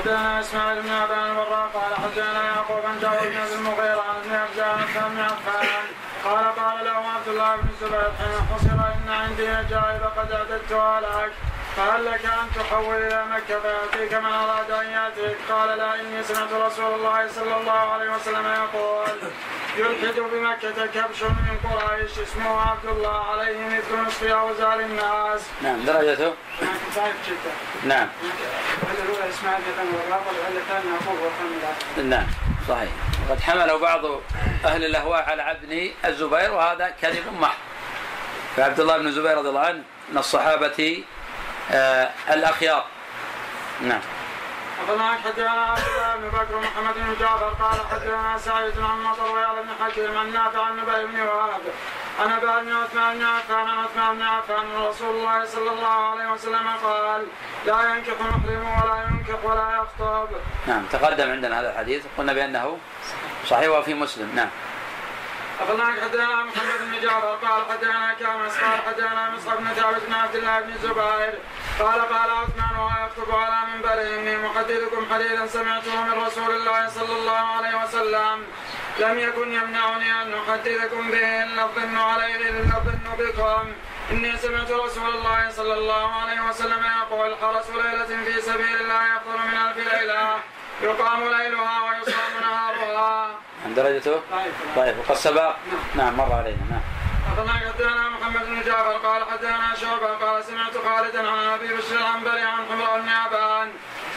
حدثنا إسماعيل بن ابان البراء قال حدثنا يعقوب عن جابر بن المغيرة عن ابن عبد بن عفان قال قال له عبد الله بن الزبير حين حصر إن عندي نجائب قد أعددتها لك فهل لك أن تحول إلى مكة فياتيك من أراد أن يأتيك قال لا إني سمعت رسول الله صلى الله عليه وسلم يقول يلحد بمكة كبش من قريش اسمه عبد الله عليه مثل نصف أوزار الناس. نعم درجته؟ ضعيف جدا. نعم. العلة الأولى إسماعيل بن والرابع والعلة الثانية يعقوب والثانية نعم صحيح وقد حمله بعض أهل الأهواء على ابن الزبير وهذا كذب محض فعبد الله بن الزبير رضي الله عنه من الصحابة الأخيار نعم أخبرنا حدثنا عبد الله بن بكر ومحمد بن جعفر قال حدثنا سعيد عن مطر ويعلى بن حكيم عن نافع عن نبي بن وهب عن أبي بن عثمان بن عفان عن عثمان بن عفان رسول الله صلى الله عليه وسلم قال لا ينكح محرم ولا ينكح ولا يخطب. نعم تقدم عندنا هذا الحديث قلنا بأنه صحيح وفي مسلم نعم. أخبرنا حدثنا محمد بن جعفر قال حدثنا كامس قال حدثنا مصعب بن ثابت بن عبد الله بن الزبير قال قال عثمان وهو يخطب على منبره إني محدثكم حديثا سمعته من رسول الله صلى الله عليه وسلم. لم يكن يمنعني أن أحدثكم به إلا الظن عليه إلا الظن بكم. إني سمعت رسول الله صلى الله عليه وسلم يقول حرس ليلة في سبيل الله أفضل من ألف ليلة. يقام ليلها ويصام نهارها. عن درجته؟ طيب وقد سبق؟ نعم مر علينا نعم. أخبرنا حدثنا محمد بن جعفر قال حدثنا شعبة قال سمعت خالدا عن أبي بشر العنبري عن حمراء بن عبان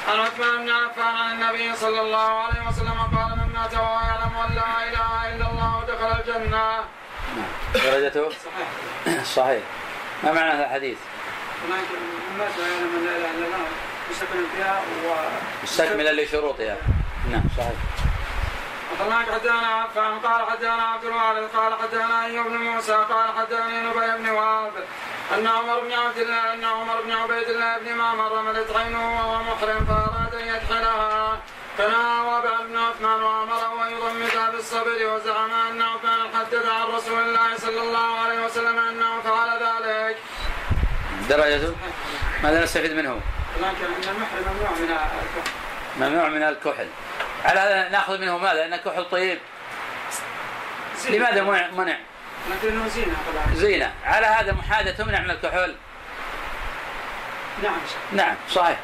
عن عثمان بن عفان عن النبي صلى الله عليه وسلم قال من مات وهو يعلم أن لا إله إلا الله دخل الجنة. نعم درجته؟ صحيح. صحيح. ما معنى هذا الحديث؟ من مات ويعلم أن لا إله إلا الله مستكمل فيها و مستكملا لشروطها. نعم صحيح. أخبرناك حدثنا عفان قال حدثنا عبد الوارث قال حدثنا أيوب بن موسى قال حدثني نبي بن وهب أن عمر بن عبد الله أن عمر بن عبيد الله بن معمر رملت عينه وهو محرم فأراد أن يدخلها فنهى وابع بن عثمان وأمره أن يضمدها بالصبر وزعم أن عثمان حدث عن رسول الله صلى الله عليه وسلم أنه فعل ذلك. درجته؟ ماذا نستفيد منه؟ ممنوع من الكحل. ممنوع من الكحل. على هذا ناخذ منه ماذا؟ ان الكحل طيب. لماذا منع؟ منع؟ زينة طبعا. زينة، على هذا محاذة تمنع من الكحول. نعم نعم صحيح.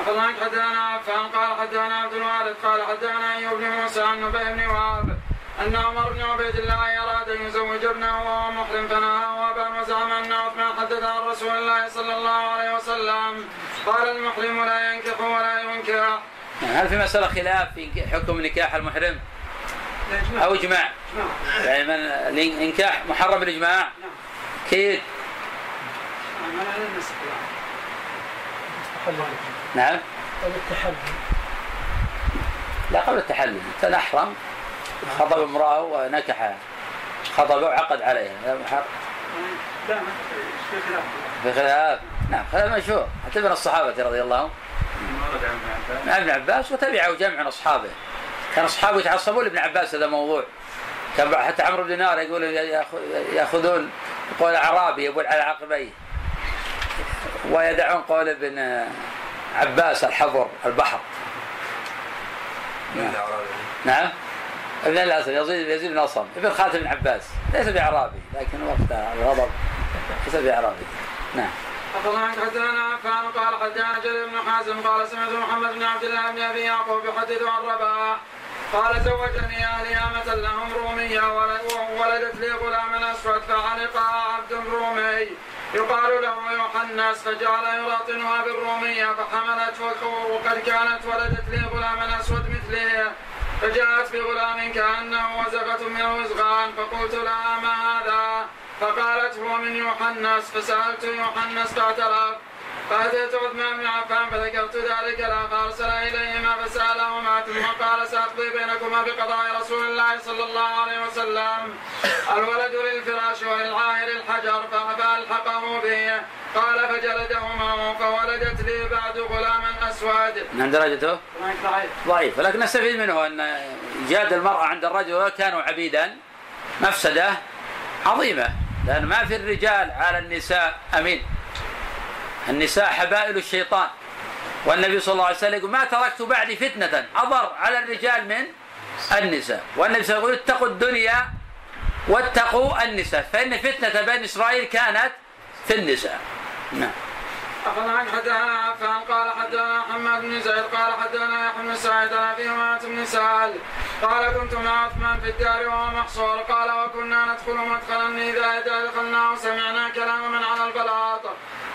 أخبرناك حدثنا عفان قال حدثنا عبد الوارث قال حدثنا أيوب بن موسى عن نبي بن وهب أن عمر بن عبيد الله أراد أن يزوج ابنه وهو محرم فنهى وابا وزعم أن عثمان حدث عن رسول الله صلى الله عليه وسلم قال المحرم لا ينكح ولا ينكح هل في مسألة خلاف في حكم نكاح المحرم؟ أو إجماع؟ يعني من الإنكاح محرم بالإجماع؟ كيف؟ نعم قبل التحلل لا قبل التحلل انت أحرم. خطب امرأة ونكح. خطبه وعقد عليها. هذا محرم. لا في خلاف. في خلاف. نعم خلاف مشهور حتى من الصحابة رضي الله عنهم. عن ابن عباس وتبعه جمع من أصحابه. كان أصحابه يتعصبون لابن عباس هذا موضوع. كان حتى عمرو بن دينار يقول يأخذون قول أعرابي يقول على عقبيه. ويدعون قول ابن عباس الحضر البحر. نعم, نعم. ابن الأسد يزيد يزيد بن أصم. ابن خاتم بن عباس. ليس باعرابي لكن وقت الغضب ليس باعرابي نعم. أخبرنا حدثنا عفان قال حدثنا جرير بن حازم قال سمعت محمد بن عبد الله بن أبي يعقوب يحدث عن رباح قال زوجني أهلي امة لهم رومية وولدت لي غلام أسود فعلقها عبد رومي. يقال له يوحناس فجعل يراطنها بالرومية فحملت وقد كانت ولدت لي غلاما أسود مثلي فجاءت بغلام كأنه وزغة من وزغان فقلت لها ما هذا؟ فقالت هو من يوحناس فسألت يوحناس فاعترف فأتيت عثمان بن عفان؟ فذكرت ذلك له فأرسل إليهما فسألهما ثم قال سأقضي بينكما بقضاء رسول الله صلى الله عليه وسلم الولد للفراش وللعاهر الحجر فألحقه به. قال فجلدهما فولدت لي بعد غلاما أسود. من درجته؟ ضعيف ولكن نستفيد منه أن جاد المرأة عند الرجل كانوا عبيدا مفسدة عظيمة. لأن ما في الرجال على النساء أمين. النساء حبائل الشيطان. والنبي صلى الله عليه وسلم يقول ما تركت بعدي فتنة أضر على الرجال من النساء. والنبي صلى الله عليه وسلم يقول اتقوا الدنيا واتقوا النساء. فإن فتنة بني إسرائيل كانت في النساء. نعم. أخذ حدثنا عفان قال حدثنا محمد بن زيد قال حدثنا يحيى بن سعيد عن امامه بن سهل. قال كنت مع عثمان في الدار وهو محصور. قال وكنا ندخل مدخلا إذا دخلناه سمعنا كلام من على البلاط.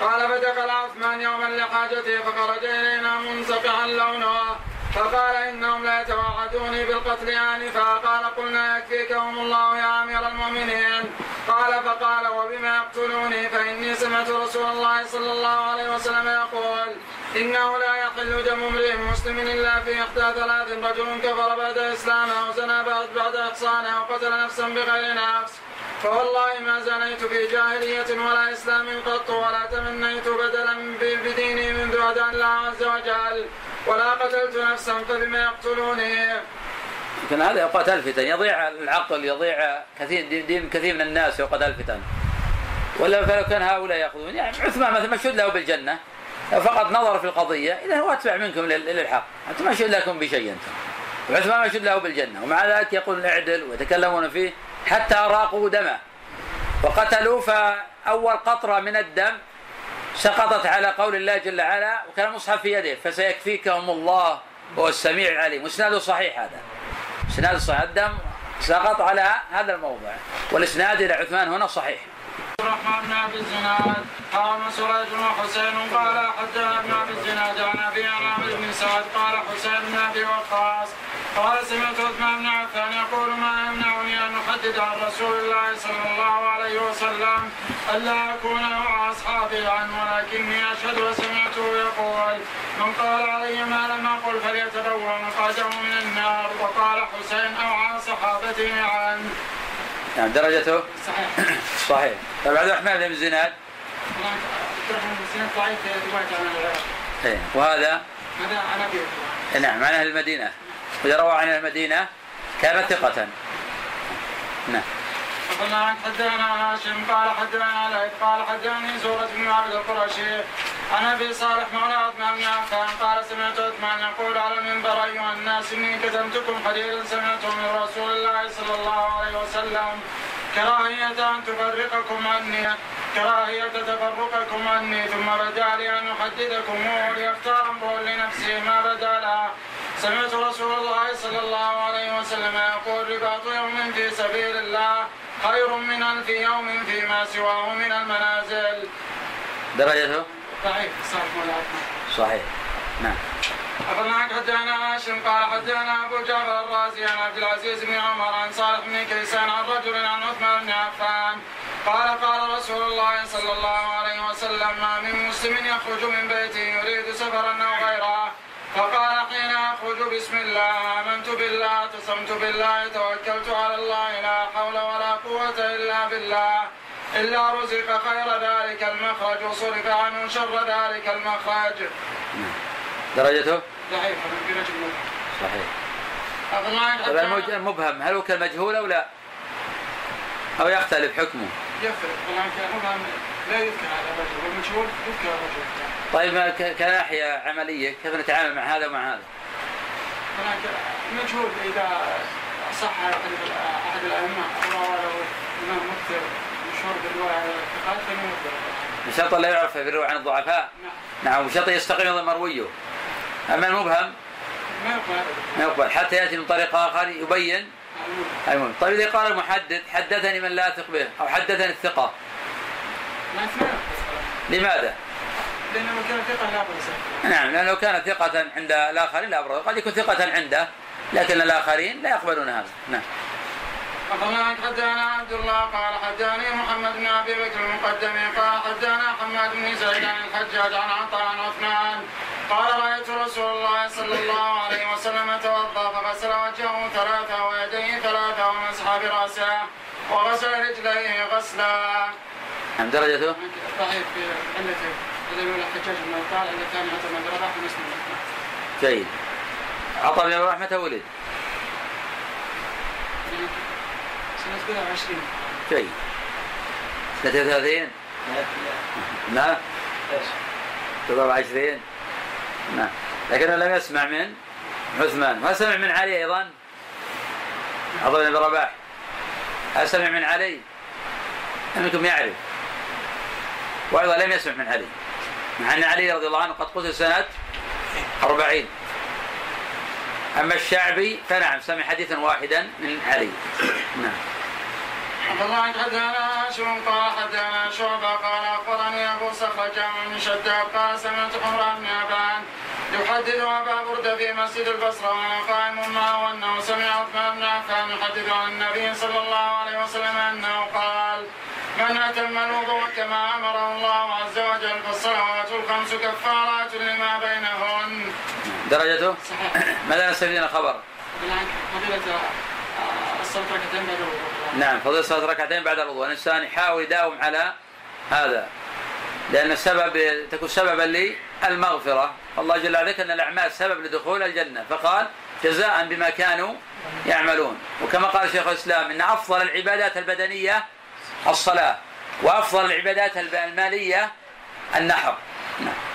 قال فدخل عثمان يوما لحاجته فخرج إلينا منسقعا لونه. فقال إنهم لا يتوعدوني بالقتل آنفا. قال قلنا يكفيكهم الله يا أمير المؤمنين. قال فقال وبما يقتلوني فإني سمعت رسول الله صلى الله عليه وسلم يقول إنه لا يحل دم امرئ مسلم إلا في إحدى ثلاث رجل كفر بعد إسلامه وزنى بعد إحصانه وقتل نفسا بغير نفس. فوالله ما زنيت في جاهلية ولا إسلام قط ولا تمنيت بدلا بديني منذ هدى الله عز وجل. ولا قتلت نفسا فبما يقتلوني. لكن هذا يوقات الفتن. يضيع العقل يضيع كثير دين كثير من الناس يوقات الفتن. ولا فلو كان هؤلاء يأخذون يعني عثمان مثلا مشهود له بالجنة. فقط نظر في القضية إذا هو أتبع منكم للحق. أنتم مشهود لكم بشيء أنتم. وعثمان مشهود له بالجنة. ومع ذلك يقولون اعدل ويتكلمون فيه حتى اراقوا دمه. وقتلوا فأول قطرة من الدم سقطت على قول الله جل وعلا وكان المصحف في يده فسيكفيكهم الله هو السميع العليم. وإسناده صحيح هذا. إسناد صحيح. الدم سقط على هذا الموضع. والإسناد إلى عثمان هنا صحيح. الرحمن بن عبد الزناد قام سريج وحسين قال حدثنا ابن عبد الزناد عن ابي عامر بن سعد قال حسين بن ابي وقاص قال سمعت عثمان بن عفان يقول ما يمنعني ان احدد عن رسول الله صلى الله عليه وسلم الا اكون مع اصحابي عنه ولكني اشهد وسمعته يقول من قال علي ما لم أقل فليتبوأ مقعده من النار وقال حسين أو عن صحابته عنه نعم درجته؟ صحيح. صحيح. طيب عبد الرحمن بن زناد؟ إيه، وهذا؟ هذا عن أبي إيه، نعم عن أهل المدينة. وإذا روى عن المدينة كان ثقة. نعم. حدثنا عن حدثنا هاشم قال حدثنا ليث قال حدثني سورة بن عبد القرشي عن ابي صالح مولى عثمان بن عفان قال سمعت عثمان يقول على المنبر أيها الناس إني كتمتكم حديثا سمعته من رسول الله صلى الله عليه وسلم. كراهية أن تفرقكم عني كراهية تفرقكم عني ثم بدا لي أن أحدثكم وليختار امرؤ لنفسه ما بدا له سمعت رسول الله صلى الله عليه وسلم يقول رباط يوم في سبيل الله خير من ألف يوم فيما سواه من المنازل. درجته صحيح نعم. أخبرنا حدثنا هاشم؟ قال حدثنا أبو جعفر الرازي عن عبد العزيز بن عمر عن صالح بن كيسان عن رجل عن عثمان بن عفان. قال قال رسول الله صلى الله عليه وسلم ما من مسلم يخرج من بيته يريد سفرا أو غيره. فقال حين أخرج بسم الله آمنت بالله اعتصمت بالله توكلت على الله لا حول ولا قوة إلا بالله. إلا رزق خير ذلك المخرج وصرف عنه شر ذلك المخرج. درجته؟ ضعيف صحيح. طبعا المبهم هل هو كالمجهول أو لا؟ أو يختلف حكمه؟ يفرق طبعا لا يذكر هذا الرجل والمجهول يذكر الرجل. طيب كناحية عملية كيف نتعامل مع هذا ومع هذا؟ مجهول إذا صح أحد الأئمة أو روى له إمام مكثر مشهور بالرواية على بشرط لا يعرف بالرواية عن الضعفاء. نعم. نعم بشرط يستقيم مرويه أما المبهم ما يقبل ما يقبل حتى يأتي من طريق آخر يبين. المهم طيب إذا قال المحدث حدثني من لا أثق به أو حدثني الثقة. لماذا؟ لأنه كان ثقة لا بأس. نعم لأنه كان ثقة عند الآخرين لا أبرز قد يكون ثقة عنده لكن الآخرين لا يقبلون هذا. نعم. أخبرنا حدانا عبد الله قال حداني محمد بن أبي بكر المقدمي قال حدانا حماد بن زيد عن الحجاج عن عطاء عن عثمان قال رأيت رسول الله صلى الله عليه وسلم توضأ فغسل وجهه ثلاثة ويديه ثلاثة ومسح براسه وغسل رجليه غسلا. عن درجته؟ ضعيف في علته الأولى حجاج بن عطاء الثاني عطاء بن رباح ومسلم جيد عطاء بن رباح متى ولد؟ سنة 27 جيد 33 نعم 23 نعم لكنه لم يسمع من عثمان. ما سمع من علي أيضا. عبد بن رباح هل سمع من علي. منكم يعرف. وأيضا لم يسمع من علي. مع أن علي رضي الله عنه قد قتل سنة أربعين. أما الشعبي فنعم سمع حديثا واحدا من علي نعم عبد حدثنا هاشم قال حدثنا شعبة قال أخبرني أبو صخر بن شداد قال سمعت حمران بن أبان يحدث أبا بردة في مسجد البصرة وأنا قائم معه أنه سمع عثمان بن عفان يحدث عن النبي صلى الله عليه وسلم أنه قال من أتم الوضوء كما أمره الله عز وجل فالصلوات الخمس كفارات لما بينهن. درجته؟ صحيح. ماذا نستفيد من الخبر؟ فضيلة آه، الصلاة ركعتين بعد الوضوء. نعم فضيلة صلاة ركعتين بعد الوضوء، الإنسان يحاول يداوم على هذا لأن السبب تكون سببا للمغفرة الله جل وعلا أن الأعمال سبب لدخول الجنة فقال جزاء بما كانوا يعملون وكما قال شيخ الإسلام إن أفضل العبادات البدنية الصلاة وأفضل العبادات المالية النحر نعم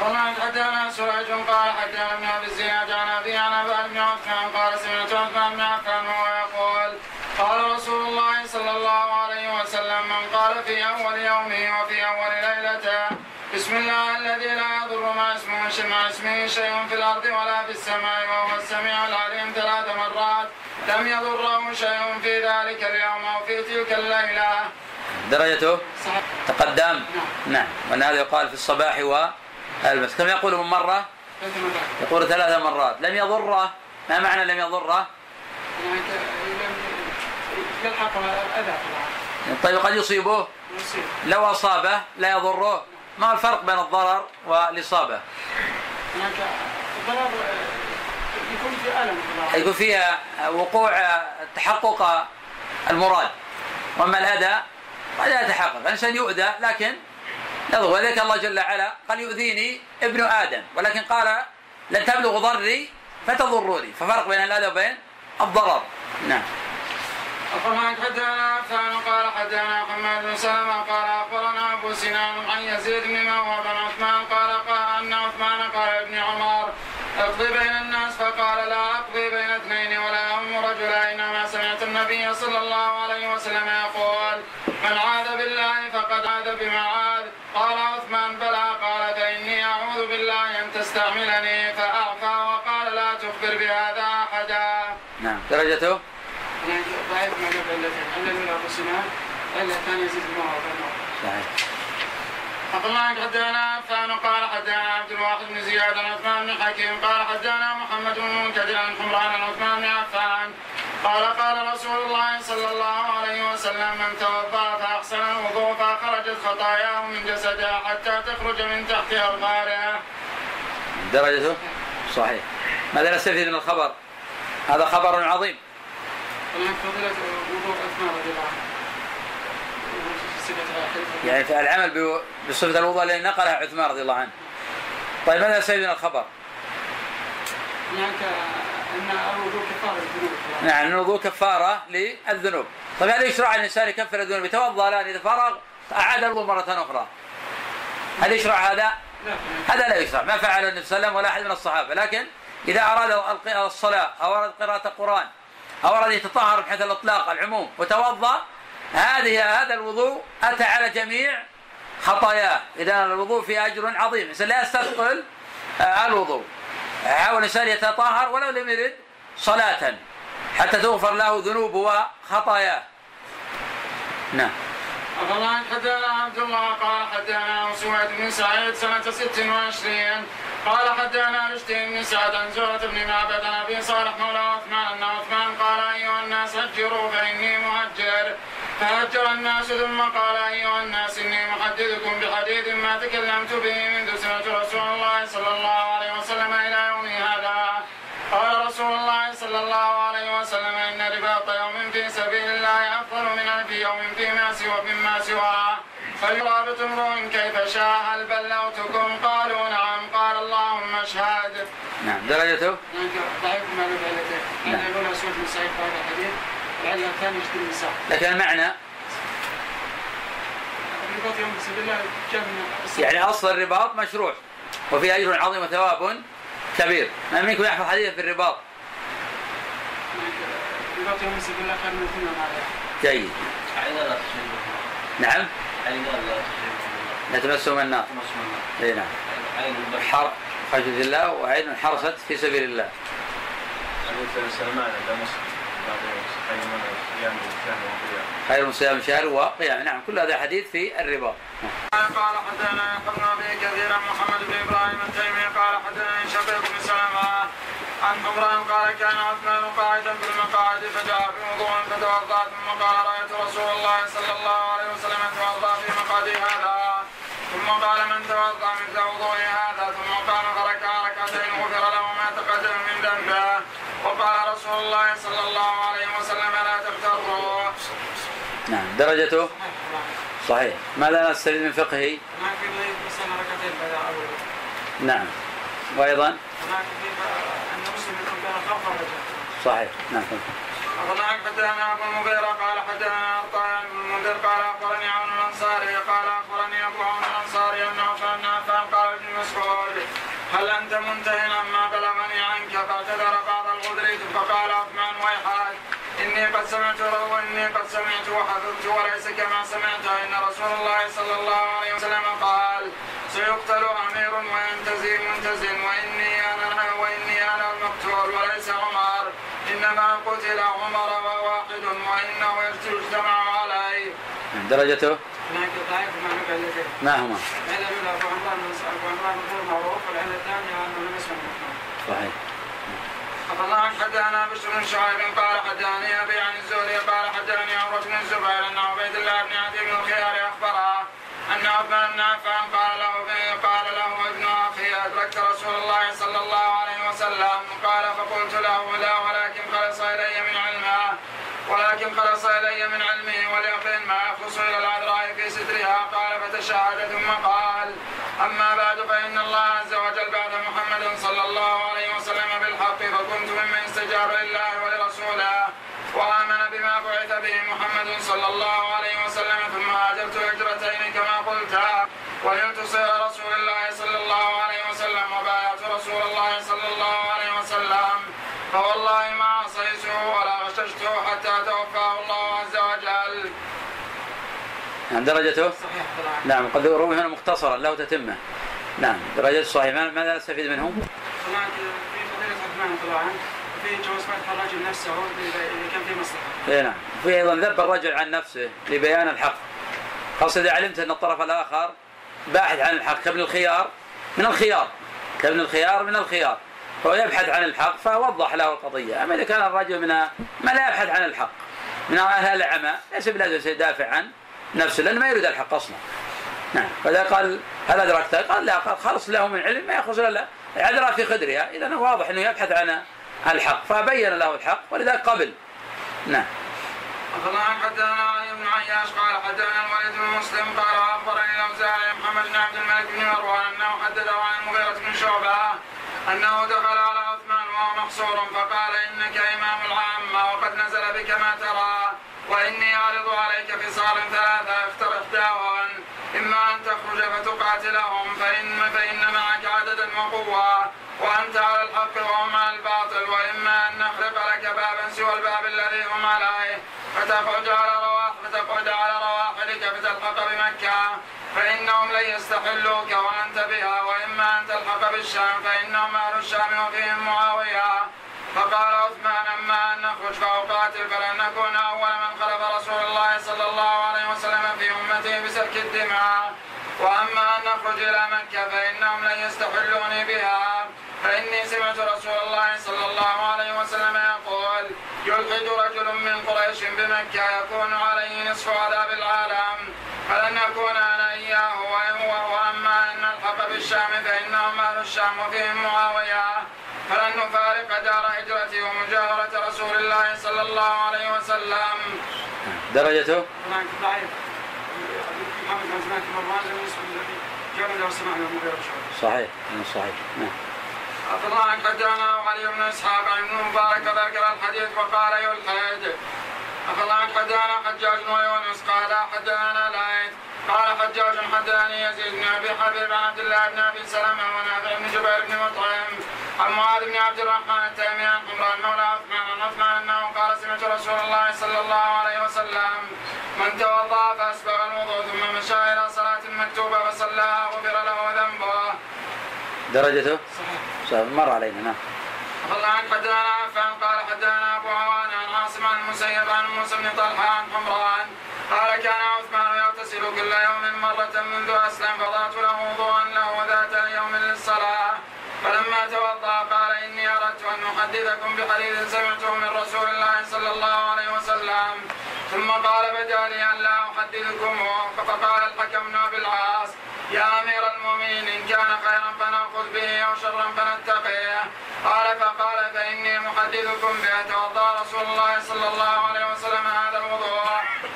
فما حدثنا سراج قال حدثنا ابن ابي الزياد عن ابي عن ابي بن عثمان قال سمعت عثمان بن عفان وهو يقول قال رسول الله صلى الله عليه وسلم من قال في اول يومه وفي اول ليلته بسم الله الذي لا يضر مع اسمه مع اسمه شيء في الأرض ولا في السماء وهو السميع العليم ثلاث مرات لم يضره شيء في ذلك اليوم أو في تلك الليلة. درجته؟ صحيح. تقدم؟ نعم. نعم وأن هذا يقال في الصباح والمساء كم يقول من مرة؟ يقول ثلاث مرات لم يضره ما معنى لم يضره؟ طيب قد يصيبه؟ لو أصابه لا يضره ما الفرق بين الضرر والإصابة؟ هناك الضرر يكون في الم يكون فيها وقوع تحقق المراد وأما الأذى قد لا يتحقق الإنسان يؤذى لكن يضر ولذلك الله جل وعلا قال يؤذيني ابن آدم ولكن قال لن تبلغ ضري فتضروني ففرق بين الاذى وبين الضرر. نعم. أخبرنا حدثنا عفان قال حدثنا محمد بن سلمة قال أخبرنا أبو سنان عن يزيد بن موهب بن عثمان قال قال أن عثمان قال ابن عمر أقضي بين الناس فقال لا أقضي بين اثنين ولا أم رجلا إنما سمعت النبي صلى الله عليه وسلم يقول من عاد بالله فقد عاد بما عاد قال عثمان بلى. قال فإني أعوذ بالله أن تستعملني. فأعفى وقال لا تخبر بهذا أحدا. نعم. درجته؟ ضعيف ما قبل الا الاولى ابو سنان الا الثاني يزيد هو صحيح الله حدثنا عفان قال حدثنا عبد الواحد بن زياد عن عثمان بن حكيم قال حدثنا محمد بن منكدر عن حمران عن عثمان بن عفان قال قال رسول الله صلى الله عليه وسلم من توضا فأحسن الوضوء فخرجت خطاياه من جسده حتى تخرج من تحتها القارعه. درجته؟ صحيح. ماذا نستفيد من الخبر؟ هذا خبر عظيم. فضيلة وضوء عثمان رضي الله عنه يعني في العمل بصفة الوضوء الذي نقلها عثمان رضي الله عنه طيب ماذا سيدنا الخبر؟ هناك أن الوضوء نعم الوضوء كفارة للذنوب. طيب هل يشرع الإنسان يكفر الذنوب. يتوضأ الان اذا فرغ أعاد الوضوء مرة أخرى. هل يشرع هذا؟ هذا لا يشرع. ما فعله النبي صلى الله عليه وسلم ولا أحد من الصحابة. لكن إذا أراد الصلاه أو أراد قراءة القرآن أو أراد يتطهر من حيث الإطلاق العموم وتوضأ هذه هذا الوضوء أتى على جميع خطاياه. إذا الوضوء فيه أجر عظيم. الإنسان لا يستثقل آه، الوضوء. حاول الإنسان يتطهر ولو لم يرد صلاة. حتى تغفر له ذنوبه وخطاياه نعم. أخبرنا حدثنا عبد الله قال حدثنا سويد بن سعيد سنة 26 قال حدثنا رشدي بن سعد عن زهرة بن معبد عن أبي صالح مولى عثمان أن عثمان قال أيها الناس هجروا فإني مهجر. فهجر الناس ثم قال أيها الناس إني محدثكم بحديث ما تكلمت به منذ سمعت رسول الله صلى الله عليه وسلم إلى يومي هذا. قال رسول الله صلى الله عليه وسلم إن رباط يوم في سبيل الله أفضل من ألف يوم فيما سوى مما سواه فيرابط امرؤ كيف شاء؟ هل بلغتكم؟ قالوا نعم. قال اللهم اشهد. نعم. درجته؟ ضعيف ما له علتين نعم الأولى سورة بن سعيد هذا الحديث. العلة الثانية يشتري النساء لكن المعنى؟ يعني أصل الرباط مشروع وفيه أجر عظيم وثواب كبير. ما منكم يحفظ حديثا في الرباط؟ رباط يوم الله خير من الدنيا جيد. نعم؟ لا تمسهم النار إي نعم. حر خشية الله وعين حرصت في سبيل الله. سلمان مسلم. خير من صيام شهر وقيام. نعم كل هذا حديث في الربا قال حدثنا ابن ابي كثير محمد بن إبراهيم التيمي. قال حدثنا عن عمران قال كان عثمان قاعدا في المقاعد فجاء في وضوء فتوضأ ثم قال رأيت رسول الله صلى الله عليه وسلم توضا في مقعدي هذا. ثم قال من توضأ مثل وضوء هذا؟ ثم قام فركع ركعتين غفر له ما تقدم من ذنبه. وقال رسول الله صلى الله عليه وسلم لا تغتروا نعم درجته؟ صحيح. ماذا نستفيد من فقهه؟ نعم. وأيضا؟ صحيح. نعم. أخبرنا حدثنا أبو المغيرة قال حدثنا عطاء بن المنذر قال أخبرني عون الأنصاري قال أخبرني أبو عون الأنصاري أنه كان عفان قال ابن مسعود هل أنت منتهي عما بلغني عنك فاعتذر بعض الغدر فقال عثمان ويحك إني قد سمعت وإني قد سمعت وحفظت وليس كما سمعت إن رسول الله صلى الله عليه وسلم قال سيقتل أمير وينتزي منتزل وإني أنا وإني أنا المقتول وليس عمر. إنما قتل عمر وواحد وإنه يجتمع عليه درجته ما ما هما؟ صحيح. الله حدثنا بشر بن شعيب قال حدثني أبي عن الزهري قال حدثني عروه بن الزبير أن عبيد الله بن عدي بن الخيار عفان قال له قال له ابن أخي ادركت رسول الله صلى الله عليه وسلم قال فقلت له لا ولكن خلص الي من علمه ولكن خلص الي من علمه وليقين ما يخلص إلى العذراء في سترها قال فتشهد ثم قال اما بعد فان الله عز وجل بعد محمد صلى الله عليه وسلم بالحق فكنت ممن استجاب لله ولرسوله وامن بما بعث به محمد صلى الله عليه ونلت سير رسول الله صلى الله عليه وسلم وبايعت رسول الله صلى الله عليه وسلم فوالله ما عصيته ولا غششته حتى توفاه الله عز وجل. نعم درجته؟ صحيح نعم قد روي هنا مختصرا له تتمه. نعم درجته صحيح ماذا نستفيد منه؟ هناك في فضيلة عثمان رضي الله عنه في جواز فتح الرجل نفسه إذا كان في مصلحة. اي نعم، في أيضا ذب الرجل عن نفسه لبيان الحق. خاصة إذا علمت أن الطرف الآخر باحث عن الحق كابن الخيار من الخيار كابن الخيار من الخيار. فهو يبحث عن الحق فوضح له القضية أما إذا كان الرجل من ما لا يبحث عن الحق. من أهل العمى ليس بلازم يدافع عن نفسه لأنه ما يريد الحق أصلا. نعم. فإذا قال هل أدركته؟ قال لا قال خلص له من علم ما يخلص لا عذرا في خدرها. إذا واضح أنه يبحث عن الحق فبين له الحق. ولذلك قبل. نعم. أخبرنا حدثنا علي بن عياش قال حدثنا الوليد بن مسلم قال أخبرني الأوزاعي محمد بن عبد الملك بن مروان أنه حدثه عن المغيرة بن شعبة أنه دخل على عثمان وهو محصور فقال إنك إمام العامة وقد نزل بك ما ترى وإني أعرض عليك خصال ثلاثة اختر إحداهن إما أن تخرج فتقاتلهم فإن فإن معك عددا وقوة وأنت على الحق وهم على الباطل وإما أن نخلق لك بابا سوى الباب الذي فتقعد على رواح فتقعد على رواحلك فتلحق بمكة. فإنهم لن يستحلوك وأنت بها وإما أن تلحق بالشام فإنهم أهل الشام وفيهم معاوية. فقال عثمان أما أن نخرج فأقاتل فلن نكون أول من خلف رسول الله صلى الله عليه وسلم في أمته بسفك الدماء. وأما أن نخرج إلى مكة فإنهم لن يستحلوني بها. فإني سمعت رسول الله يلحد رجل من قريش بمكة يكون عليه نصف عذاب العالم فلن نكون أنا إياه وأما أن نلحق بالشام فإنهم أهل الشام وفيهم معاوية. فلن نفارق دار هجرته ومجاورة رسول الله صلى الله عليه وسلم. درجته؟ ضعيف. محمد بن مروان لم الذي له صحيح. صحيح. نعم. الله حدثنا علي بن إسحاق عن ابن مبارك ذكر الحديث وقال يلحد أخبرنا حدثنا حجاج ويونس قال حدثنا لايث قال حجاج حدثني يزيد بن أبي حبيب عن عبد الله بن أبي سلمة ونافع بن جبير بن مطعم عن معاذ بن عبد الرحمن التيمي عن عمران مولى عثمان عن عثمان أنه قال سمعت رسول الله صلى الله عليه وسلم من توضأ فأسبغ الوضوء ثم مشى إلى صلاة مكتوبة فصلاها غفر له ذنبه. درجته؟ صحيح. مر علينا نعم. الله عن حدثنا عفان قال حدثنا أبو عوان عن عاصم عن المسيب عن موسى بن طلحة عن حمران قال كان عثمان يغتسل كل يوم مرة منذ أسلم فضعت له وضوءا له ذات يوم للصلاة. فلما توضأ قال إني أردت أن أحدثكم بحديث سمعته من رسول الله صلى الله عليه وسلم ثم قال بدا لي أن لا أحدثكم. فقال الحكم بن أبي العاص يا أمير المؤمنين إن كان خيرا فنأخذ به أو شرا فنتقيه. قال فقال فإني محدثكم به توضأ رسول الله صلى الله عليه وسلم هذا الوضوء.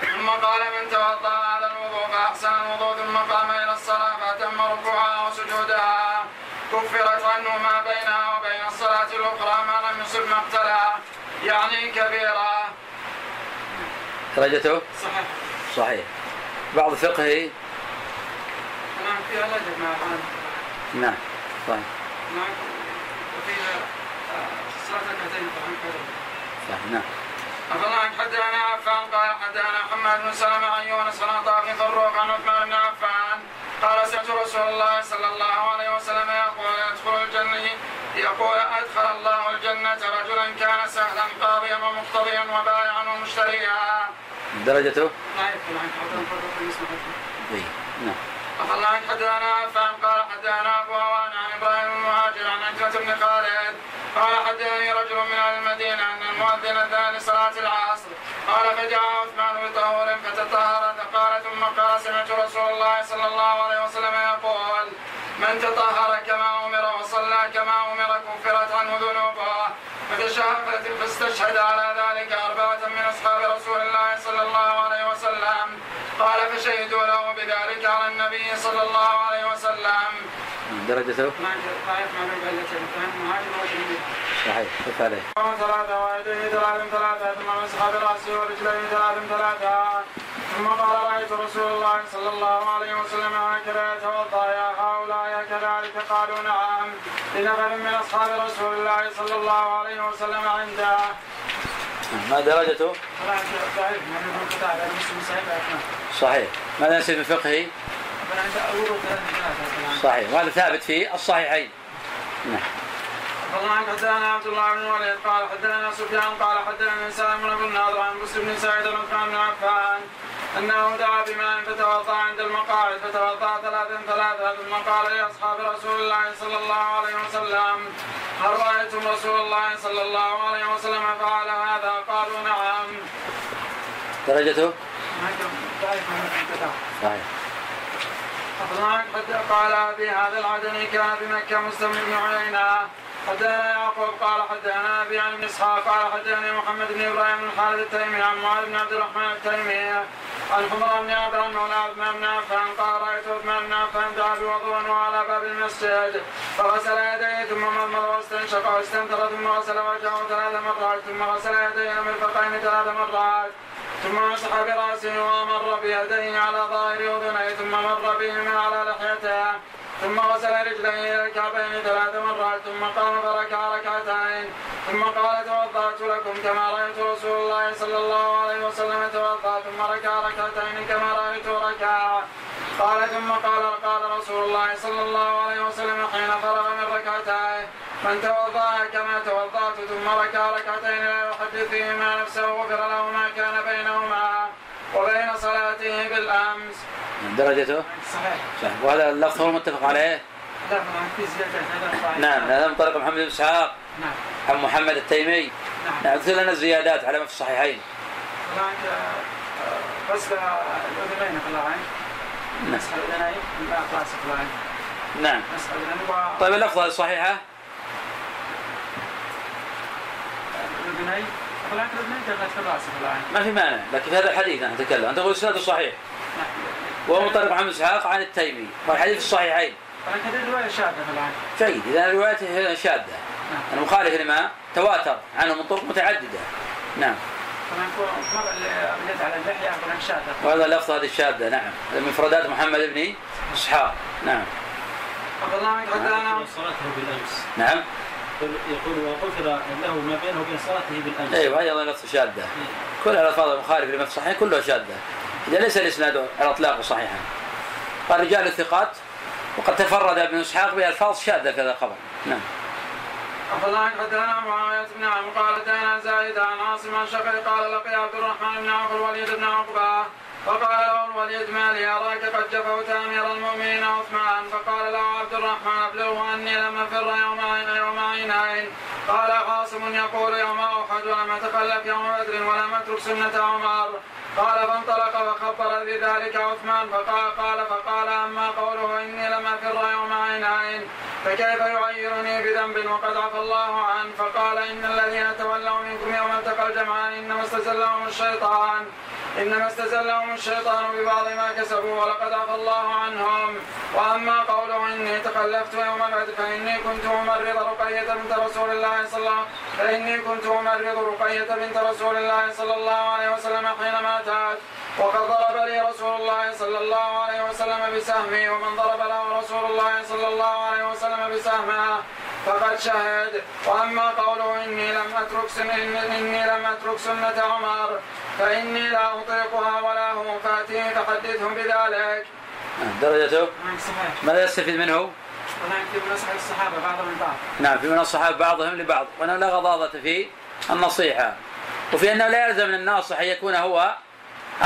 ثم قال من توضأ هذا الوضوء فأحسن الوضوء ثم قام إلى الصلاة فأتم ركوعها وسجودها. كفرت عنه ما بينها وبين الصلاة الأخرى ما لم يصب مقتلا. يعني كبيرة. درجته؟ صحيح. صحيح. بعض فقهي فيها لجب مع نعم صحيح. نعم. وفيها صلاة ركعتين صحيح نعم. أفضل عن حدثنا عفان قال حدثنا محمد بن سلمة عن يونس عن عطاء بن فروق عن عثمان بن عفان قال سمعت رسول الله صلى الله عليه وسلم يقول يدخل الجنة يقول أدخل الله الجنة رجلا كان سهلا قاضيا ومقتضيا وبائعا ومشتريا. درجته؟ ضعيف عن عطاء فروق نعم. عن حدثنا عفان قال حدثنا أبو عوان عن إبراهيم المهاجر عن عكرمة بن خالد. قال حدثني رجل من أهل المدينة أن المؤذن أذن لصلاة العصر. قال فجاء عثمان بطهور فتطهر قال ثم قال سمعت رسول الله صلى الله عليه وسلم يقول من تطهر كما أمر وصلى كما أمر كفرت عنه ذنوبه. فاستشهد على ذلك أربعة من أصحاب رسول الله صلى الله عليه وسلم. قال فشهدوا له بذلك على النبي صلى الله عليه وسلم. درجته؟ ما وجنبي صحيح كف عليه ثلاثة ويديه ثلاث ثلاثة ثم مسح برأسه ورجليه ثلاث ثلاثة. ثم قال رأيت رسول الله صلى الله عليه وسلم هكذا يتوضأ. يا هؤلاء كذلك؟ قالوا نعم. لنفر من أصحاب رسول الله صلى الله عليه وسلم عنده. ما درجته؟ ضعيف صحيح ماذا نسيت من فقهه؟ صحيح وهذا ثابت في الصحيحين نعم حدثنا عبد الله بن وليد قال حدثنا سفيان قال حدثنا سالم بن الناظر عن مسلم بن سعيد عثمان بن عفان أنه دعا بماء فتوضأ عند المقاعد فتوضأ ثلاثا ثلاثا ثم قال لاصحاب رسول الله صلى الله عليه وسلم هل رأيتم رسول الله صلى الله عليه وسلم فعل هذا؟ قالوا نعم. درجته؟ صحيح قال ابي هذا العدني كان بمكه مسلم بن عيينه حدثنا يعقوب قال حدثنا ابي عن اسحاق قال حدثني محمد بن إبراهيم بن خالد التيمي عن معاذ بن عبد الرحمن التيمي عن حمر بن عبد مولى عثمان بن عفان قال رايت عثمان بن عفان دعا بوضوء وعلى باب المسجد فغسل يديه ثم مضمض واستنشق واستنثر ثم غسل وجهه ثلاث مرات ثم غسل يديه المرفقين ثلاث مرات ثم مسح برأسه ومر بيديه على ظاهر أذنيه ثم مر بهما على لحيته. ثم غسل رجليه إلى الكعبين ثلاث مرات ثم قام فركع ركعتين. ثم قال توضأت لكم كما رأيت رسول الله صلى الله عليه وسلم توضأ ثم ركع ركعتين كما رأيت ركع قال ثم قال قال رسول الله صلى الله عليه وسلم حين فرغ من ركعتيه من توضأ كما توضأت ثم ركع ركعتين لا يحدث فيهما نفسه غفر له ما كان بينهما وبين صلاته بالامس. درجته؟ صحيح. صحيح. وهذا اللفظ هو المتفق عليه؟ لا في زيادة نعم هذا من طريق محمد بن إسحاق. نعم. عن محمد التيمي. نعم. نعم لنا الزيادات على ما في الصحيحين. هناك غسل الأذنين في العين نعم. مسح الأذنين في نعم. و طيب الأذنين في العين ما في مانع لكن في هذا الحديث أنا اتكلم أنت تقول اسناده صحيح. نعم. وهو من طريق محمد بن إسحاق عن التيمي. والحديث في الصحيحين. ولكن هذه رواية شاذة في العين جيد إذا روايته شاذة. نعم. المخالف لما تواتر عنه من طرق متعددة. نعم. وهذا لفظ هذه الشاذة نعم. من مفردات محمد بن إسحاق. نعم. صلاته بالأمس. نعم. يقول وغفر له ما بينه وبين صلاته بالأمس. أيوه هذه لفظ شاذة. كل الألفاظ المخالفة لما في الصحيح كلها شاذة. إذا ليس الإسناد على إطلاقه صحيحا. قال رجال الثقات وقد تفرد ابن إسحاق بألفاظ شاذة هذا الخبر. نعم. الله حدثنا معاوية بن عمرو قال دانا زايد عن عاصم عن شقي قال لقي عبد الرحمن بن عوف الوليد بن عقبة فقال له الوليد ما لي أراك قد جفوت أمير المؤمنين عثمان. فقال له عبد الرحمن أبلغه أني لم أفر يوم يوم عينين. قال عاصم يقول يوم أحد ولم أتخلف يوم بدر ولم أترك سنة عمر. قال فانطلق فخبر بذلك عثمان. فقال قال فقال أما قوله إني لم أفر يوم عينين. فكيف يعيرني بذنب وقد عفى الله عنه؟ فقال إن الذين تولوا منكم يوم التقى الجمعان إنما استزلهم الشيطان إنما استزلهم الشيطان ببعض ما كسبوا ولقد عفى الله عنهم. وأما قوله إني تخلفت يوم بدر فإني كنت أمرض رقية بنت رسول الله صلى الله فإني كنت أمرض رقية بنت رسول الله صلى الله عليه وسلم حينما اتت وقد ضرب لي رسول الله صلى الله عليه وسلم بسهمي ومن ضرب له رسول الله صلى الله عليه وسلم بسهمه فقد شهد وأما قوله إني لم أترك سن اني لم أترك سنة عمر فإني لا أطيقها ولا هم فاتيه فحدثهم بذلك. درجته نعم. ماذا يستفيد منه؟ ونعم في مناصح الصحابة بعضهم البعض. نعم في من الصحابة بعضهم لبعض وأنه لا غضاضة في النصيحة وفي أنه لا يلزم من الناصح أن يكون هو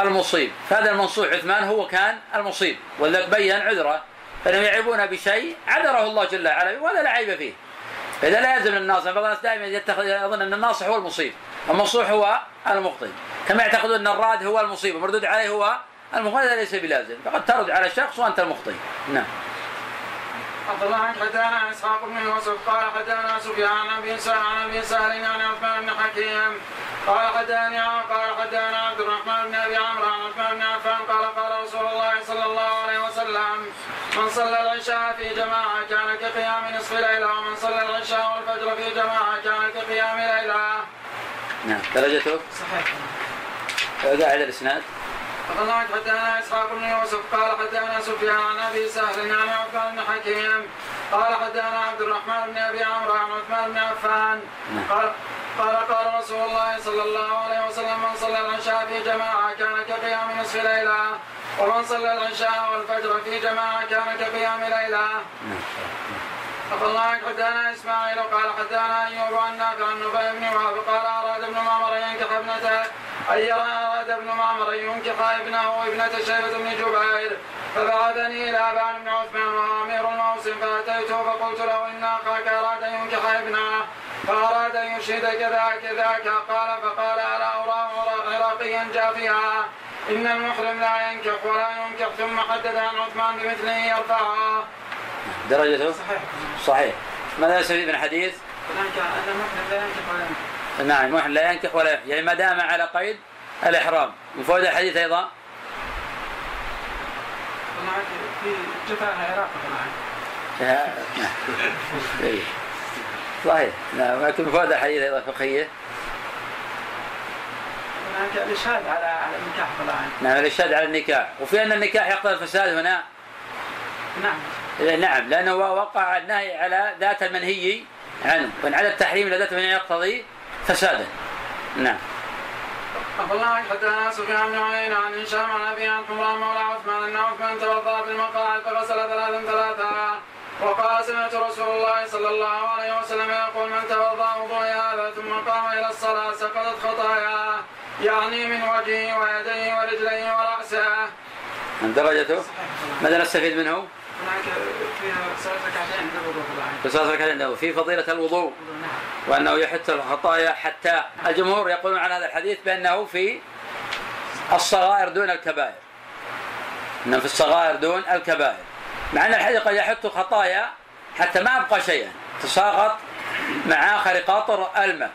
المصيب فهذا المنصوح عثمان هو كان المصيب ولذلك بين عذره فإنهم يعيبون بشيء عذره الله جل وعلا ولا لا عيب فيه. فإذا لا يلزم الناصح بعض الناس دائما يتخذ يظن أن الناصح هو المصيب المنصوح هو المخطئ. كما يعتقدون أن الراد هو المصيب المردود عليه هو المخطئ هذا ليس بلازم فقد ترد على الشخص وأنت المخطئ. نعم. الله عن حدانا إسحاق بن يوسف قال حدانا سفيان ابي سهل أبي سهل عن عثمان بن حكيم. قال حداني قال حدانا عبد الرحمن بن أبي عمرو عن عثمان بن عفان قال قال رسول الله صلى الله عليه وسلم من صلى العشاء في جماعة كان كقيام نصف ليلة ومن صلى العشاء والفجر في جماعة كان كقيام ليلة. نعم درجته صحيح. قاعد الاسناد الله حدثنا اسحاق بن يوسف. قال حدثنا سفيان عن أبي سهل عن عثمان بن حكيم. قال حدثنا عبد الرحمن بن أبي عمرو عن عثمان بن عفان. قال قال قال رسول الله صلى الله عليه وسلم من صلى العشاء في جماعة كان كقيام نصف ليلة ومن صلى العشاء والفجر في جماعة كان كقيام ليلة. عفى الله عنك حدثنا إسماعيل قال حدثنا أيوب عن نافع عن نبي بن وهب قال أراد ابن معمر أن ينكح ابنته اي اراد ابن معمر ان ينكح ابنه ابنه شيبة بن جبير فبعثني إلى أبان بن عثمان وهو امير الموسم فاتيته فقلت له إن أخاك أراد أن ينكح ابنه فأراد أن يشهد كذا كذاك قال فقال ألا اراه عراقيا جافيا إن المحرم لا ينكح ولا ينكح ثم حدث عن عثمان بمثله يرفعها درجته صحيح. صحيح. ماذا يستفيد من الحديث؟ هناك أن المحرم لا ينكح ولا ينكح. نعم المحرم لا ينكح ولا يحج يعني ما دام على قيد الإحرام. من فوائد الحديث أيضا؟ جفاء العراق نعم. صحيح لكن فوائد الحديث أيضا فقهية. هناك الاشهاد على على النكاح طبعا نعم الإرشاد على النكاح. وفي أن النكاح يقتضي الفساد هنا؟ نعم. إيه، نعم لأنه وقع النهي على ذات المنهي عنه. وإن على التحريم لذات المنهي يقتضي فسادا نعم. الله حدثنا سفيان بن عيينة عن هشام عن أبي عن حمران مولى عثمان أن عثمان توضأ في المقاعد فغسل ثلاثا ثلاثا. وقال سمعت رسول الله صلى الله عليه وسلم يقول من توضأ وضوء هذا ثم قام إلى الصلاة سقطت خطاياه يعني من وجهه ويديه ورجليه ورأسه. من درجته؟ ماذا نستفيد منه؟ هناك فيها صلاة ركعتين عند الوضوء. في صلاة ركعتين في فضيلة الوضوء. نعم. وأنه يحث الخطايا حتى الجمهور يقولون عن هذا الحديث بأنه في الصغائر دون الكبائر. أنه في الصغائر دون الكبائر. مع أن الحديث قد يحث الخطايا حتى ما أبقى شيئا. تساقط مع آخر قطر الماء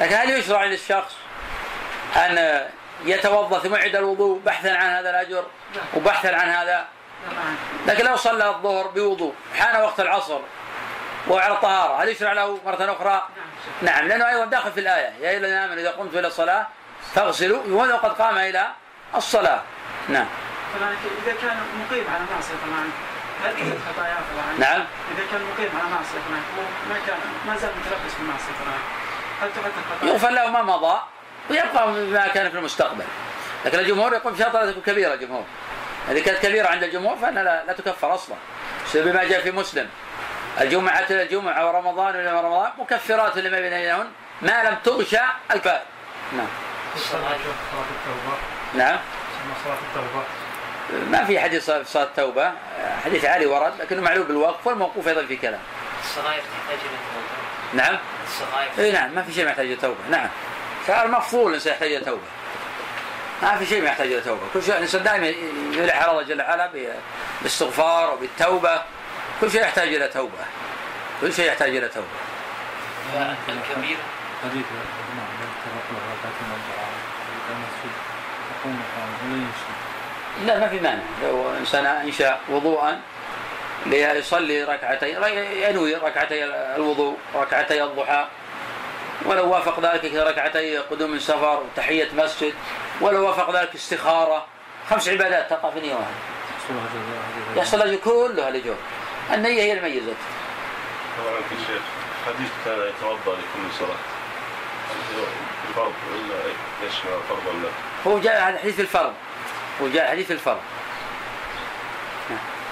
لكن هل يشرع للشخص أن يتوضأ ثم يعيد الوضوء بحثا عن هذا الأجر؟ وبحثا عن هذا. لكن لو صلى الظهر بوضوء حان وقت العصر وعلى طهارة هل يشرع له مرة أخرى؟ نعم. نعم لأنه أيضا داخل في الآية يا أيها الذين آمنوا إذا قمتم إلى الصلاة فاغسلوا ولو قد قام إلى الصلاة نعم فلان اذا كان مقيم على معصية فلان هل خطاياه فلان؟ نعم إذا كان مقيم على معصية فلان ما كان ما زال متلبس بالمعصيه فلان هل تحط الخطايا؟ يغفر له ما مضى ويبقى ما كان في المستقبل لكن الجمهور يقول بشرط لا تكون كبيرة الجمهور إذا كانت كبيرة عند الجمهور فإنها لا, لا تكفر أصلا. بما جاء في مسلم. الجمعة إلى الجمعة ورمضان إلى رمضان مكفرات لما بينهن ما لم تغشى الكبائر نعم. صلاة التوبة. نعم. صلاة التوبة. ما في حديث في صلاة التوبة. حديث علي ورد لكنه معلوم بالوقف والموقوف أيضا في كلام. الصغائر تحتاج إلى توبه نعم. الصغائر إي نعم ما في شيء محتاج إلى توبة. نعم. فالمفضول الانسان يحتاج إلى توبة. ما في شيء ما يحتاج إلى توبة. كل شيء الإنسان دائما يلح على الله جل وعلا بالاستغفار وبالتوبة. كل شيء يحتاج إلى توبة. كل شيء يحتاج إلى توبة. حديث يمشي لا ما في مانع. لو انسان أنشأ وضوءا ليصلي ركعتين ينوي ركعتي الوضوء ركعتي الضحى. ولو وافق ذلك ركعتي قدوم من سفر وتحية مسجد ولو وافق ذلك استخارة خمس عبادات تقع في نية واحدة. يحصل هذا يحصل أجر كلها لجوء النية هي الميزة. طبعا يا شيخ حديث كان يتوضأ لكل صلاة. الفرض ولا يشمل فرض ولا هو جاء حديث الفرض. هو جاء حديث الفرض.